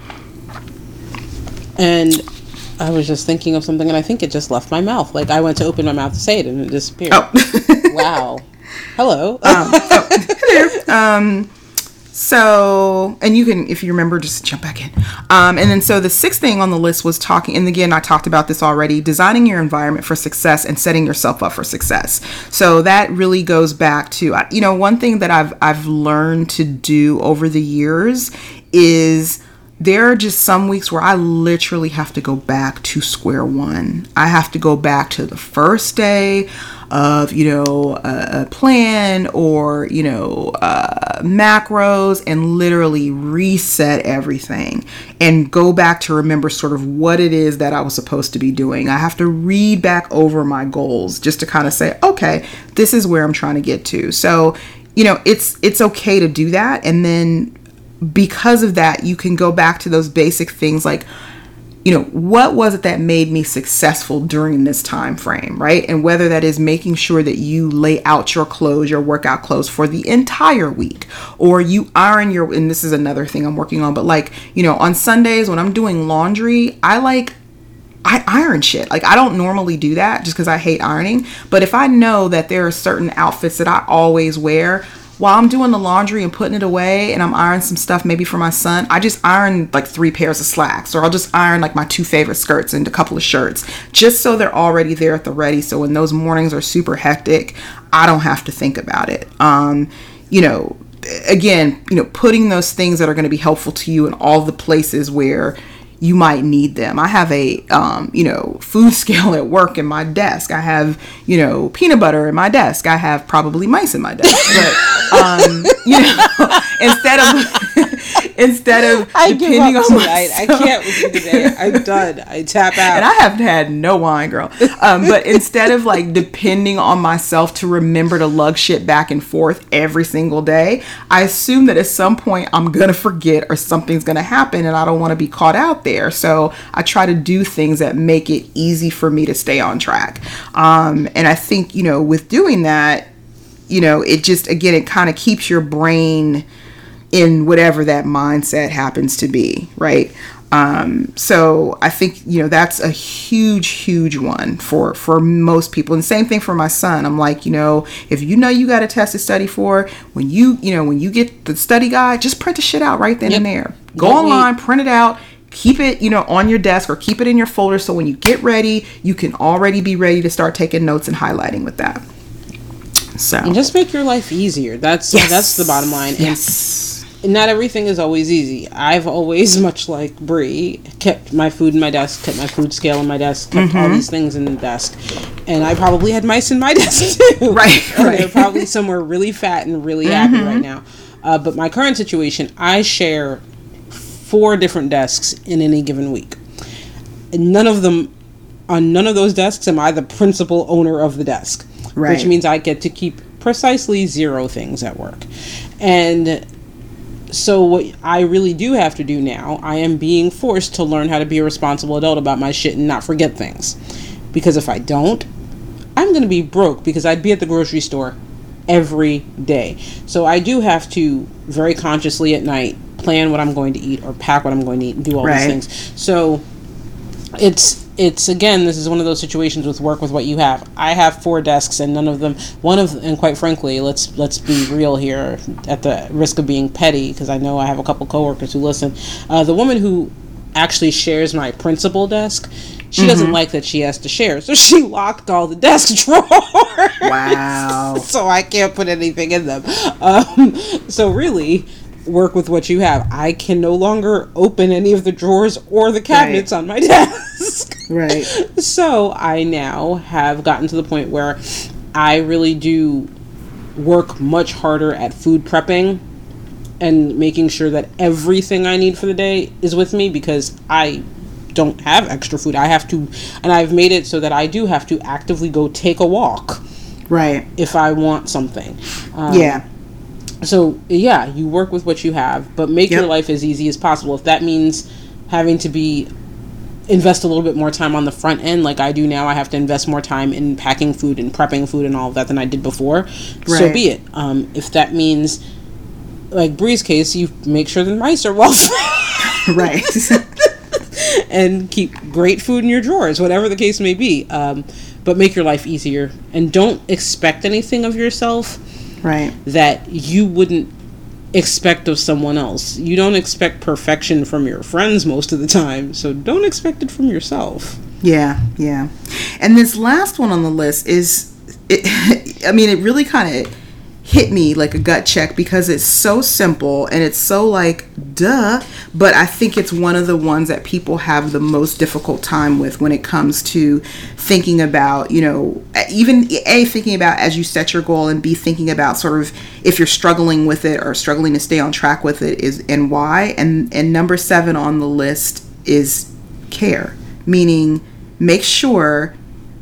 Speaker 2: And I was just thinking of something and I think it just left my mouth. Like I went to open my mouth to say it and it disappeared. Oh. wow. Hello. um,
Speaker 1: so, hello. Um, so, and you can, if you remember, just jump back in. Um, and then, so the sixth thing on the list was talking, and again, I talked about this already designing your environment for success and setting yourself up for success. So, that really goes back to, you know, one thing that I've, I've learned to do over the years is there are just some weeks where I literally have to go back to square one. I have to go back to the first day of you know a, a plan or you know uh, macros and literally reset everything and go back to remember sort of what it is that I was supposed to be doing. I have to read back over my goals just to kind of say, okay, this is where I'm trying to get to. So, you know, it's it's okay to do that and then because of that you can go back to those basic things like you know what was it that made me successful during this time frame right and whether that is making sure that you lay out your clothes your workout clothes for the entire week or you iron your and this is another thing i'm working on but like you know on sundays when i'm doing laundry i like I iron shit. Like I don't normally do that just because I hate ironing. But if I know that there are certain outfits that I always wear, while I'm doing the laundry and putting it away and I'm ironing some stuff maybe for my son, I just iron like three pairs of slacks or I'll just iron like my two favorite skirts and a couple of shirts just so they're already there at the ready. So when those mornings are super hectic, I don't have to think about it. Um, you know, again, you know, putting those things that are going to be helpful to you in all the places where you might need them. I have a, um, you know, food scale at work in my desk. I have, you know, peanut butter in my desk. I have probably mice in my desk. But, um, you know, instead of instead of
Speaker 2: I
Speaker 1: depending on
Speaker 2: tonight. I can't with you today. I'm done. I tap out.
Speaker 1: and I haven't had no wine, girl. Um, but instead of like depending on myself to remember to lug shit back and forth every single day, I assume that at some point I'm gonna forget or something's gonna happen, and I don't want to be caught out there. So I try to do things that make it easy for me to stay on track. Um, and I think you know with doing that, you know, it just again it kind of keeps your brain in whatever that mindset happens to be, right? Um, so I think you know that's a huge, huge one for for most people. And same thing for my son. I'm like, you know, if you know you got a test to study for, when you you know when you get the study guide, just print the shit out right then and there. Go
Speaker 2: Don't
Speaker 1: online, print it out. Keep it, you know, on your desk or keep it in your folder so when you get ready, you can already be ready to start taking notes and highlighting with that. So
Speaker 2: And just make your life easier. That's that's the bottom line. And
Speaker 1: Yes.
Speaker 2: Not everything is always easy. I've always, much like Bri, kept my food in my desk, kept my food scale in my desk, kept
Speaker 1: Mm-hmm.
Speaker 2: all these things in the desk, and I probably had mice in my desk too.
Speaker 1: Right, right.
Speaker 2: they're probably somewhere really fat and really happy right now. Uh, but my current situation, I share four different desks in any given week. And none of them, on none of those desks, am I the principal owner of the desk. Which means I get to keep precisely zero things at work. And so what I really do have to do now, I am being forced to learn how to be a responsible adult about my shit and not forget things. Because if I don't, I'm going to be broke because I'd be at the grocery store every day. So I do have to very consciously at night plan what I'm going to eat or pack what I'm going to eat and do all
Speaker 1: Right.
Speaker 2: these things. So it's it's again this is one of those situations with work with what you have i have four desks and none of them one of and quite frankly let's let's be real here at the risk of being petty because i know i have a couple coworkers who listen uh, the woman who actually shares my principal desk she doesn't like that she has to share so she locked all the desk drawers
Speaker 1: Wow.
Speaker 2: so I can't put anything in them. Um, so really, work with what you have. I can no longer open any of the drawers or the cabinets on my desk.
Speaker 1: Right.
Speaker 2: so I now have gotten to the point where I really do work much harder at food prepping and making sure that everything I need for the day is with me because I don't have extra food. I have to, and I've made it so that I do have to actively go take a walk
Speaker 1: Right.
Speaker 2: if I want something. Um,
Speaker 1: Yeah.
Speaker 2: So yeah, you work with what you have, but make your life as easy as possible. If that means having to be invest a little bit more time on the front end, like I do now, I have to invest more time in packing food and prepping food and all of that than I did before. So be it. Um, if that means, like Bri's case, you make sure the mice are well fed
Speaker 1: right.
Speaker 2: and keep great food in your drawers, whatever the case may be. Um, but make your life easier and don't expect anything of yourself
Speaker 1: right.
Speaker 2: that you wouldn't expect of someone else. You don't expect perfection from your friends most of the time, so don't expect it from yourself.
Speaker 1: Yeah, yeah. And this last one on the list is, it, I mean, it really kind of hit me like a gut check because it's so simple and it's so like, duh. But I think it's one of the ones that people have the most difficult time with when it comes to thinking about, you know, even A, thinking about as you set your goal and B, thinking about sort of if you're struggling with it or struggling to stay on track with it is and why. And, and number seven on the list is care, meaning make sure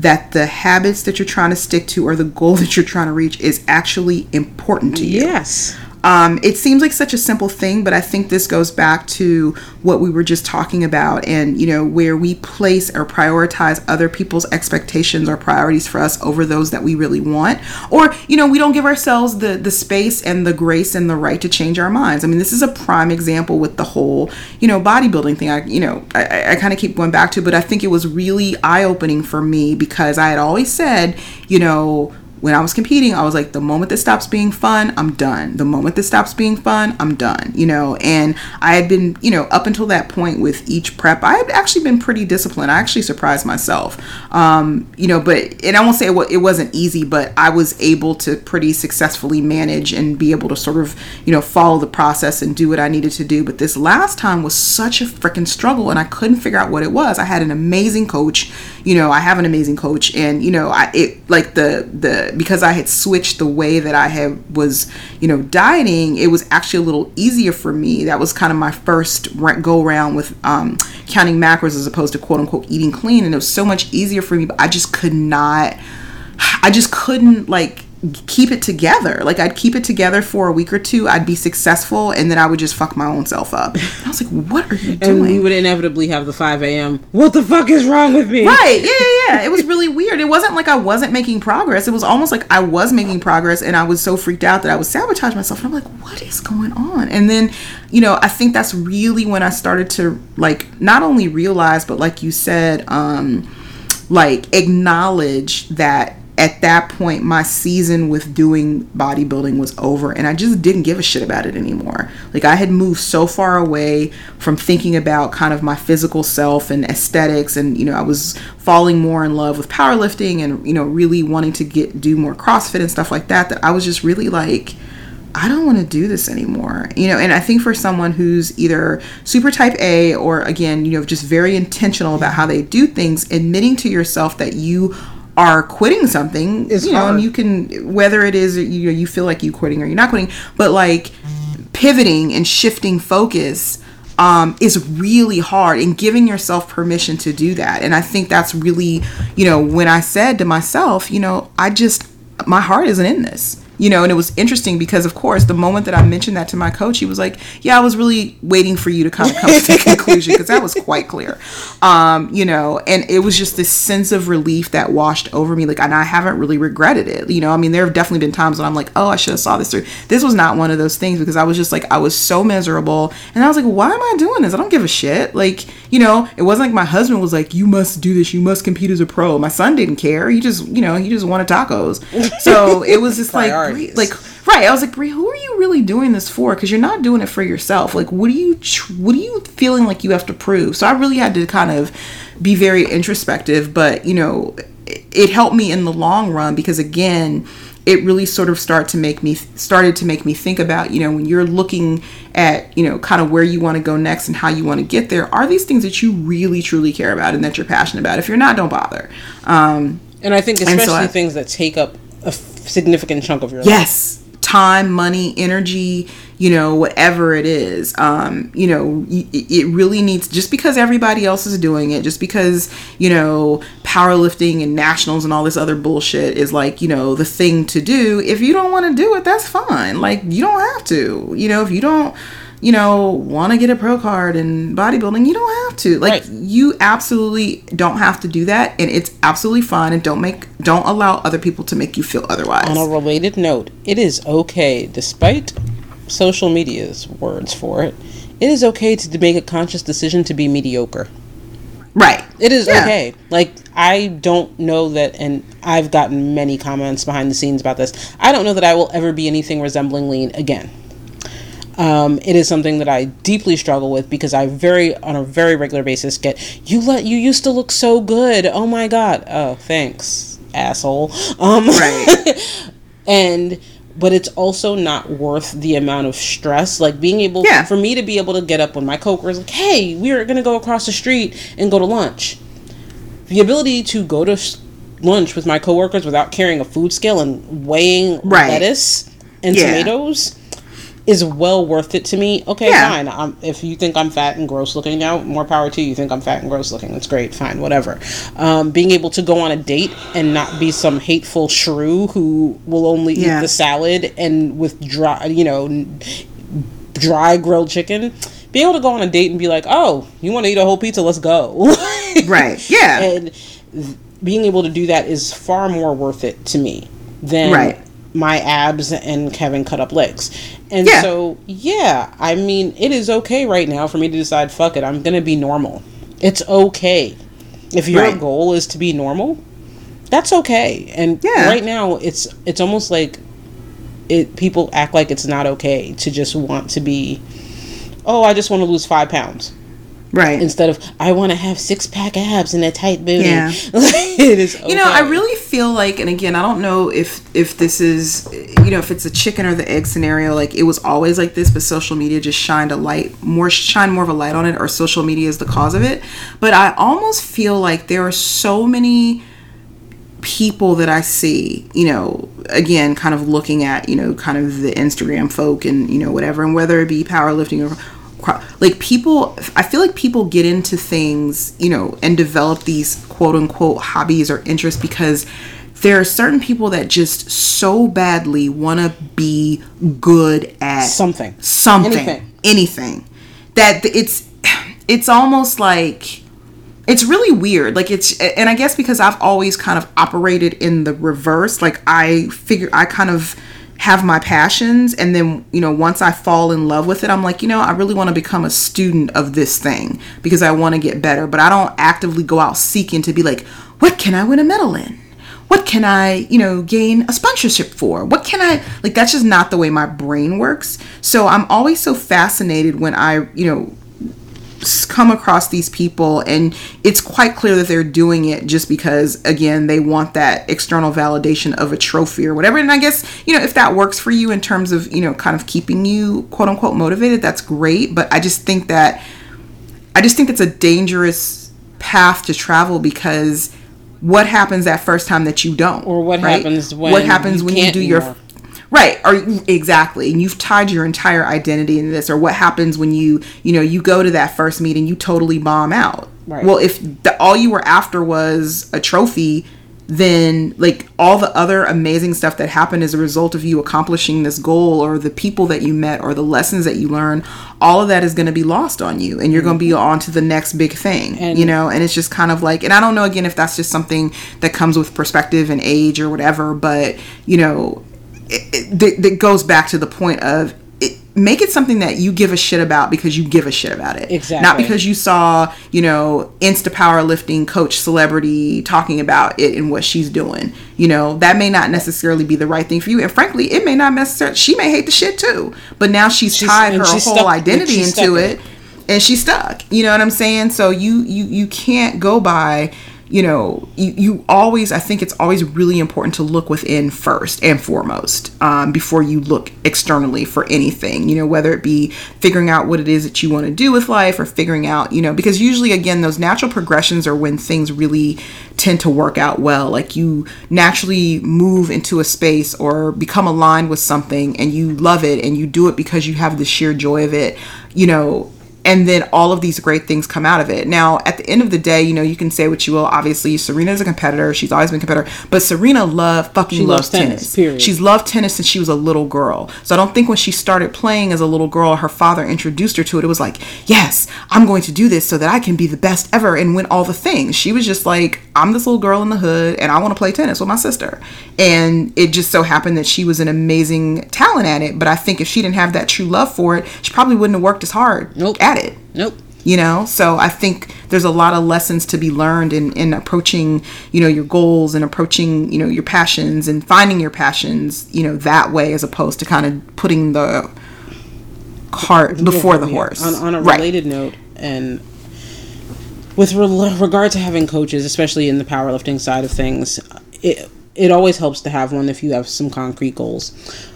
Speaker 1: that the habits that you're trying to stick to or the goal that you're trying to reach is actually important to you.
Speaker 2: Yes.
Speaker 1: Um, it seems like such a simple thing, but I think this goes back to what we were just talking about, and you know, where we place or prioritize other people's expectations or priorities for us over those that we really want, or you know, we don't give ourselves the the space and the grace and the right to change our minds. I mean, this is a prime example with the whole you know bodybuilding thing. I you know, I, I- kind of keep going back to, but I think it was really eye opening for me because I had always said, you know when I was competing, I was like, the moment this stops being fun, I'm done. The moment this stops being fun, I'm done, you know. And I had been, you know, up until that point with each prep, I had actually been pretty disciplined. I actually surprised myself, um, you know, but, and I won't say it, it wasn't easy, but I was able to pretty successfully manage and be able to sort of, you know, follow the process and do what I needed to do. But this last time was such a freaking struggle and I couldn't figure out what it was. I had an amazing coach, you know, I have an amazing coach and, you know, I, it like the, the, because I had switched the way that I had was, you know, dieting, it was actually a little easier for me. That was kind of my first go around with um, counting macros as opposed to quote unquote eating clean. And it was so much easier for me, but I just could not, I just couldn't like keep it together. Like I'd keep it together for a week or two, I'd be successful, and then I would just fuck my own self up. I was like, "What are you doing?"
Speaker 2: And we would inevitably have the five a.m. What the fuck is wrong with me?
Speaker 1: Right? Yeah, yeah, yeah. It was really weird. It wasn't like I wasn't making progress. It was almost like I was making progress, and I was so freaked out that I would sabotage myself. And I'm like, "What is going on?" And then, you know, I think that's really when I started to like not only realize, but like you said, um, like acknowledge that at that point my season with doing bodybuilding was over and I just didn't give a shit about it anymore. Like I had moved so far away from thinking about kind of my physical self and aesthetics and you know I was falling more in love with powerlifting and you know really wanting to get do more CrossFit and stuff like that that I was just really like I don't want to do this anymore. You know, and I think for someone who's either super type A or again, you know, just very intentional about how they do things, admitting to yourself that you are quitting something
Speaker 2: It's
Speaker 1: you know
Speaker 2: hard.
Speaker 1: and you can whether it is you know you feel like you quitting or you're not quitting but like pivoting and shifting focus um, is really hard and giving yourself permission to do that and i think that's really you know when i said to myself you know i just my heart isn't in this you know and it was interesting because of course the moment that i mentioned that to my coach he was like yeah i was really waiting for you to kind of come to the conclusion because that was quite clear. Um, you know and it was just this sense of relief that washed over me like and i haven't really regretted it you know? I mean there have definitely been times when i'm like oh i should have saw this through. This was not one of those things because i was just like i was so miserable and i was like why am i doing this? I don't give a shit. Like you know it wasn't like my husband was like you must do this. You must compete as a pro. My son didn't care. He just you know he just wanted tacos. So it was just like like right i was like Bri, who are you really doing this for? Because you're not doing it for yourself. Like what are you what are you feeling like you have to prove? So i really had to kind of be very introspective but you know it, it helped me in the long run because again it really sort of start to make me started to make me think about you know when you're looking at you know kind of where you want to go next and how you want to get there are these things that you really truly care about and that you're passionate about? If you're not don't bother. Um
Speaker 2: And I think
Speaker 1: so
Speaker 2: especially
Speaker 1: I-
Speaker 2: things that take up a significant chunk of your life.
Speaker 1: yes. Time money energy you know whatever it is um you know it really needs just because everybody else is doing it just because you know powerlifting and nationals and all this other bullshit is like you know the thing to do if you don't want to do it that's fine. Like you don't have to. You know if you don't you know want to get a pro card in bodybuilding you don't have to. Like
Speaker 2: Right.
Speaker 1: you absolutely don't have to do that and it's absolutely fine and don't make don't allow other people to make you feel otherwise.
Speaker 2: On a related note, it is okay, despite social media's words for it, it is okay to make a conscious decision to be mediocre.
Speaker 1: Right.
Speaker 2: It is
Speaker 1: Yeah.
Speaker 2: okay. Like I don't know that, and I've gotten many comments behind the scenes about this. I don't know that I will ever be anything resembling lean again. Um, it is something that I deeply struggle with because I very, on a very regular basis, get you let you used to look so good. Oh my god. Oh, thanks, asshole. Um,
Speaker 1: Right.
Speaker 2: and but it's also not worth the amount of stress like being able
Speaker 1: Yeah.
Speaker 2: for me to be able to get up when my coworkers like hey we're gonna go across the street and go to lunch the ability to go to lunch with my coworkers without carrying a food scale and weighing
Speaker 1: Right.
Speaker 2: lettuce and
Speaker 1: Yeah.
Speaker 2: tomatoes is well worth it to me. Okay,
Speaker 1: Yeah.
Speaker 2: fine. Um, if you think I'm fat and gross looking now, more power to you. You think I'm fat and gross looking, that's great. Fine, whatever. Um, being able to go on a date and not be some hateful shrew who will only
Speaker 1: Yeah.
Speaker 2: eat the salad and with dry, you know, dry grilled chicken. Being able to go on a date and be like, "Oh, you want to eat a whole pizza? Let's go."
Speaker 1: Right. Yeah.
Speaker 2: and th- being able to do that is far more worth it to me than
Speaker 1: Right.
Speaker 2: my abs and having cut up legs. And
Speaker 1: Yeah.
Speaker 2: so, yeah, I mean, it is okay right now for me to decide, fuck it, I'm going to be normal. It's okay. If your
Speaker 1: Right.
Speaker 2: goal is to be normal, that's okay. And
Speaker 1: Yeah.
Speaker 2: right now, it's it's almost like it people act like it's not okay to just want to be oh, I just want to lose 5 pounds
Speaker 1: right.
Speaker 2: instead of I want to have six pack abs and a tight booty.
Speaker 1: Yeah.
Speaker 2: it is.
Speaker 1: You know, I really feel like, and again, I don't know if if this is, you know, if it's a chicken or the egg scenario. Like it was always like this, but social media just shined a light, more shine more of a light on it, or social media is the cause of it. But I almost feel like there are so many people that I see, you know, again, kind of looking at, you know, kind of the Instagram folk and, you know, whatever, and whether it be powerlifting or like people, I feel like people get into things, you know, and develop these quote unquote hobbies or interests because there are certain people that just so badly want to be good at
Speaker 2: something,
Speaker 1: something, anything. anything. That it's, it's almost like, it's really weird. Like it's and i guess because i've always kind of operated in the reverse like i figure i kind of have my passions and then you know once i fall in love with it i'm like you know i really want to become a student of this thing because i want to get better but i don't actively go out seeking to be like what can i win a medal in? What can i you know gain a sponsorship for? What can i like that's just not the way my brain works. So i'm always so fascinated when i you know come across these people and it's quite clear that they're doing it just because again they want that external validation of a trophy or whatever. And i guess you know if that works for you in terms of you know kind of keeping you quote unquote motivated that's great. But i just think that i just think it's a dangerous path to travel because what happens that first time that you don't
Speaker 2: or what right? happens when
Speaker 1: what happens when you do your Right. Or exactly. And you've tied your entire identity into this. Or what happens when you, you know, you go to that first meeting, you totally bomb out. Right. Well, if the, all you were after was a trophy, then like all the other amazing stuff that happened as a result of you accomplishing this goal or the people that you met or the lessons that you learned all of that is going to be lost on you and you're going to be mm-hmm. on to the next big thing and, you know and it's just kind of like and i don't know again if that's just something that comes with perspective and age or whatever but you know it, that goes back to the point of it, make it something that you give a shit about because you give a shit about it.
Speaker 2: Exactly.
Speaker 1: Not because you saw, you know, Insta powerlifting coach celebrity talking about it and what she's doing. You know, that may not necessarily be the right thing for you. And frankly, it may not necessarily, she may hate the shit too. But now she's, she's tied her she's whole stuck, identity into it and she's stuck. You know what I'm saying? So you, you, you can't go by you know, you, you always, I think it's always really important to look within first and foremost um, before you look externally for anything, you know, whether it be figuring out what it is that you want to do with life or figuring out, you know, because usually, again, those natural progressions are when things really tend to work out well. Like you naturally move into a space or become aligned with something and you love it and you do it because you have the sheer joy of it, you know, and then all of these great things come out of it. Now, at the end of the day, you know, you can say what you will. Obviously, Serena is a competitor; she's always been a competitor. But Serena love fucking she loves, loves tennis. tennis. Period. She's loved tennis since she was a little girl. So I don't think when she started playing as a little girl, her father introduced her to it. It was like, yes, I'm going to do this so that I can be the best ever and win all the things. She was just like, I'm this little girl in the hood, and I want to play tennis with my sister. And it just so happened that she was an amazing talent at it. But I think if she didn't have that true love for it, she probably wouldn't have worked as hard
Speaker 2: nope.
Speaker 1: at it.
Speaker 2: Nope.
Speaker 1: You know, so I think there's a lot of lessons to be learned in, in approaching, you know, your goals and approaching, you know, your passions and finding your passions, you know, that way as opposed to kind of putting the cart before the horse.
Speaker 2: On, on a related right. note, and with re- regard to having coaches, especially in the powerlifting side of things, it it always helps to have one if you have some concrete goals.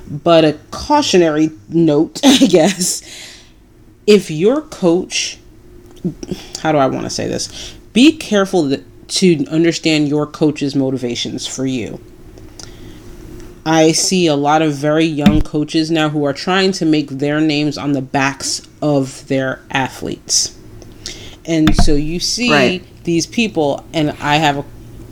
Speaker 2: But a cautionary note, I guess if your coach, how do I want to say this? Be careful to understand your coach's motivations for you. I see a lot of very young coaches now who are trying to make their names on the backs of their athletes. And so you see right. these people, and I have a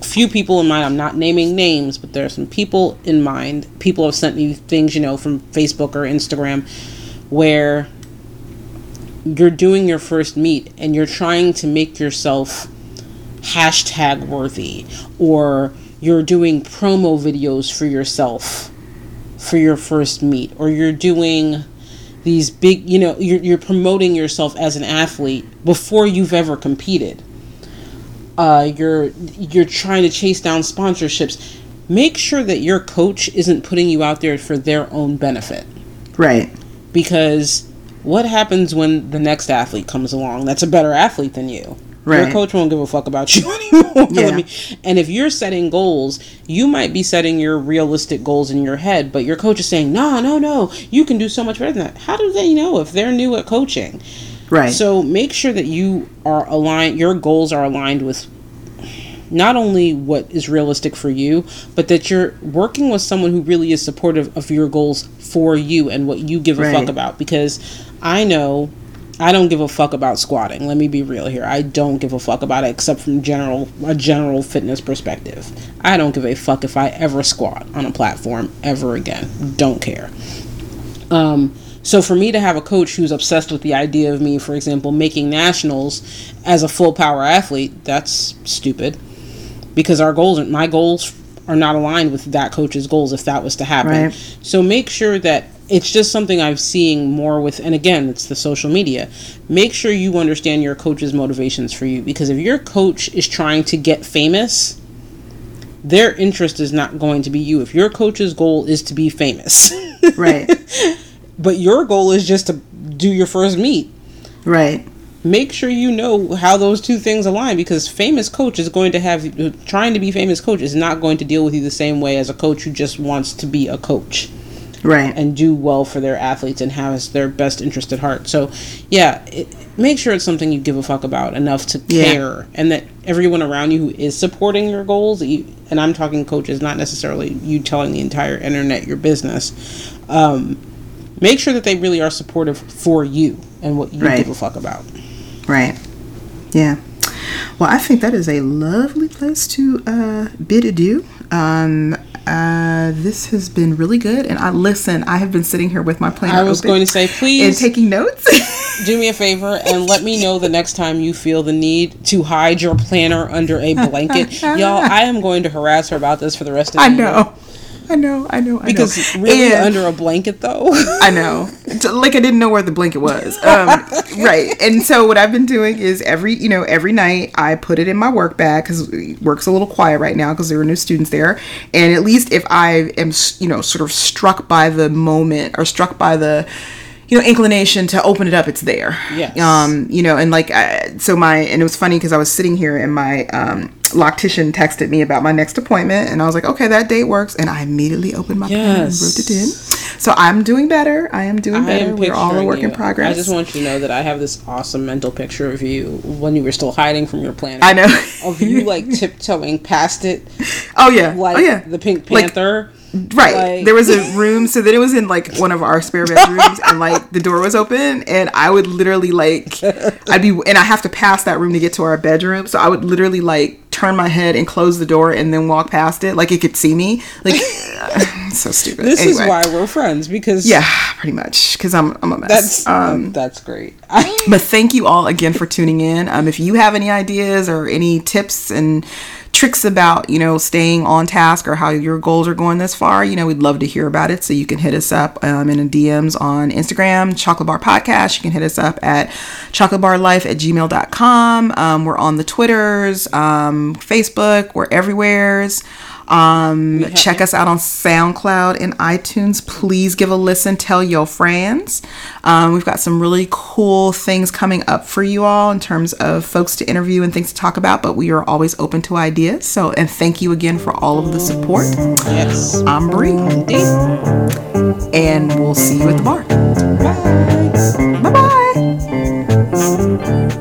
Speaker 2: few people in mind. I'm not naming names, but there are some people in mind. People have sent me things, you know, from Facebook or Instagram where you're doing your first meet and you're trying to make yourself hashtag worthy or you're doing promo videos for yourself for your first meet or you're doing these big you know you're, you're promoting yourself as an athlete before you've ever competed. Uh, you're you're trying to chase down sponsorships. Make sure that your coach isn't putting you out there for their own benefit.
Speaker 1: Right.
Speaker 2: Because what happens when the next athlete comes along that's a better athlete than you? Right. Your coach won't give a fuck about you anymore. Yeah. and if you're setting goals, you might be setting your realistic goals in your head, but your coach is saying, no, no, no, you can do so much better than that. How do they know if they're new at coaching?
Speaker 1: Right.
Speaker 2: So make sure that you are aligned, your goals are aligned with not only what is realistic for you, but that you're working with someone who really is supportive of your goals for you and what you give a
Speaker 1: Right.
Speaker 2: fuck about. Because I know I don't give a fuck about squatting. Let me be real here. I don't give a fuck about it except from general a general fitness perspective. I don't give a fuck if I ever squat on a platform ever again. Don't care. Um, so for me to have a coach who's obsessed with the idea of me, for example, making nationals as a full power athlete, that's stupid. Because our goals, my goals, are not aligned with that coach's goals. If that was to happen,
Speaker 1: Right.
Speaker 2: so make sure that it's just something I'm seeing more with. And again, it's the social media. Make sure you understand your coach's motivations for you. Because if your coach is trying to get famous, their interest is not going to be you. If your coach's goal is to be famous.
Speaker 1: Right.
Speaker 2: but your goal is just to do your first meet
Speaker 1: right.
Speaker 2: make sure you know how those two things align because famous coach is going to have trying to be famous coach is not going to deal with you the same way as a coach who just wants to be a coach
Speaker 1: Right.
Speaker 2: and do well for their athletes and has their best interest at heart so yeah it, make sure it's something you give a fuck about enough to
Speaker 1: Yeah.
Speaker 2: care and that everyone around you who is supporting your goals you, and i'm talking coaches not necessarily you telling the entire internet your business um, make sure that they really are supportive for you and what you
Speaker 1: Right.
Speaker 2: give a fuck about
Speaker 1: Right. Yeah. Well, I think that is a lovely place to uh, bid adieu. Um, uh, this has been really good, and I listen. I have been sitting here with my planner.
Speaker 2: I was going to say, please and
Speaker 1: taking notes.
Speaker 2: do me a favor and let me know the next time you feel the need to hide your planner under a blanket. Y'all, I am going to harass her about this for the rest of the
Speaker 1: I
Speaker 2: year.
Speaker 1: Know. I know. I know. I
Speaker 2: Because
Speaker 1: know.
Speaker 2: really
Speaker 1: And-
Speaker 2: under a blanket though.
Speaker 1: I know. Like I didn't know where the blanket was. Um, right. And so what I've been doing is every, you know, every night I put it in my work bag because work's a little quiet right now because there are new students there. And at least if I am, you know, sort of struck by the moment or struck by the, you know, inclination to open it up, it's there.
Speaker 2: Yes.
Speaker 1: Um, you know, and like, I, so my, and it was funny because I was sitting here and my um, loctician texted me about my next appointment, and I was like, okay, that date works, and I immediately opened my pen and wrote it in. So I'm doing better. I am doing
Speaker 2: I
Speaker 1: better.
Speaker 2: am
Speaker 1: We're all a work in progress.
Speaker 2: I just want you to know that I have this awesome mental picture of you when you were still hiding from your planner.
Speaker 1: I know.
Speaker 2: Of you like tiptoeing past it
Speaker 1: oh yeah.
Speaker 2: Oh, like
Speaker 1: oh yeah.
Speaker 2: the Pink
Speaker 1: Like,
Speaker 2: Panther.
Speaker 1: Right.
Speaker 2: Like-
Speaker 1: there was a room, so then it was in like one of our spare bedrooms, and like the door was open, and I would literally like, I'd be, and I have to pass that room to get to our bedroom, so I would literally like turn my head and close the door and then walk past it, like it could see me. Like, so stupid.
Speaker 2: This is why we're friends because
Speaker 1: Yeah, pretty much, because I'm, I'm a mess.
Speaker 2: that's
Speaker 1: um,
Speaker 2: that's great.
Speaker 1: But thank you all again for tuning in. Um, if you have any ideas or any tips and tricks about, you know, staying on task or how your goals are going this far, you know, we'd love to hear about it. So you can hit us up um, in DMs on Instagram, Chocolate Bar Podcast. You can hit us up at chocolatebarlife at gmail.com. Um, we're on the Twitters, um, Facebook, we're everywheres. Um, check us out on SoundCloud and iTunes. Please give a listen. Tell your friends. Um, we've got some really cool things coming up for you all in terms of folks to interview and things to talk about, but we are always open to ideas. So, and thank you again for all of the support.
Speaker 2: Yes.
Speaker 1: I'm
Speaker 2: Bri.
Speaker 1: And we'll see you at the bar. Bye bye.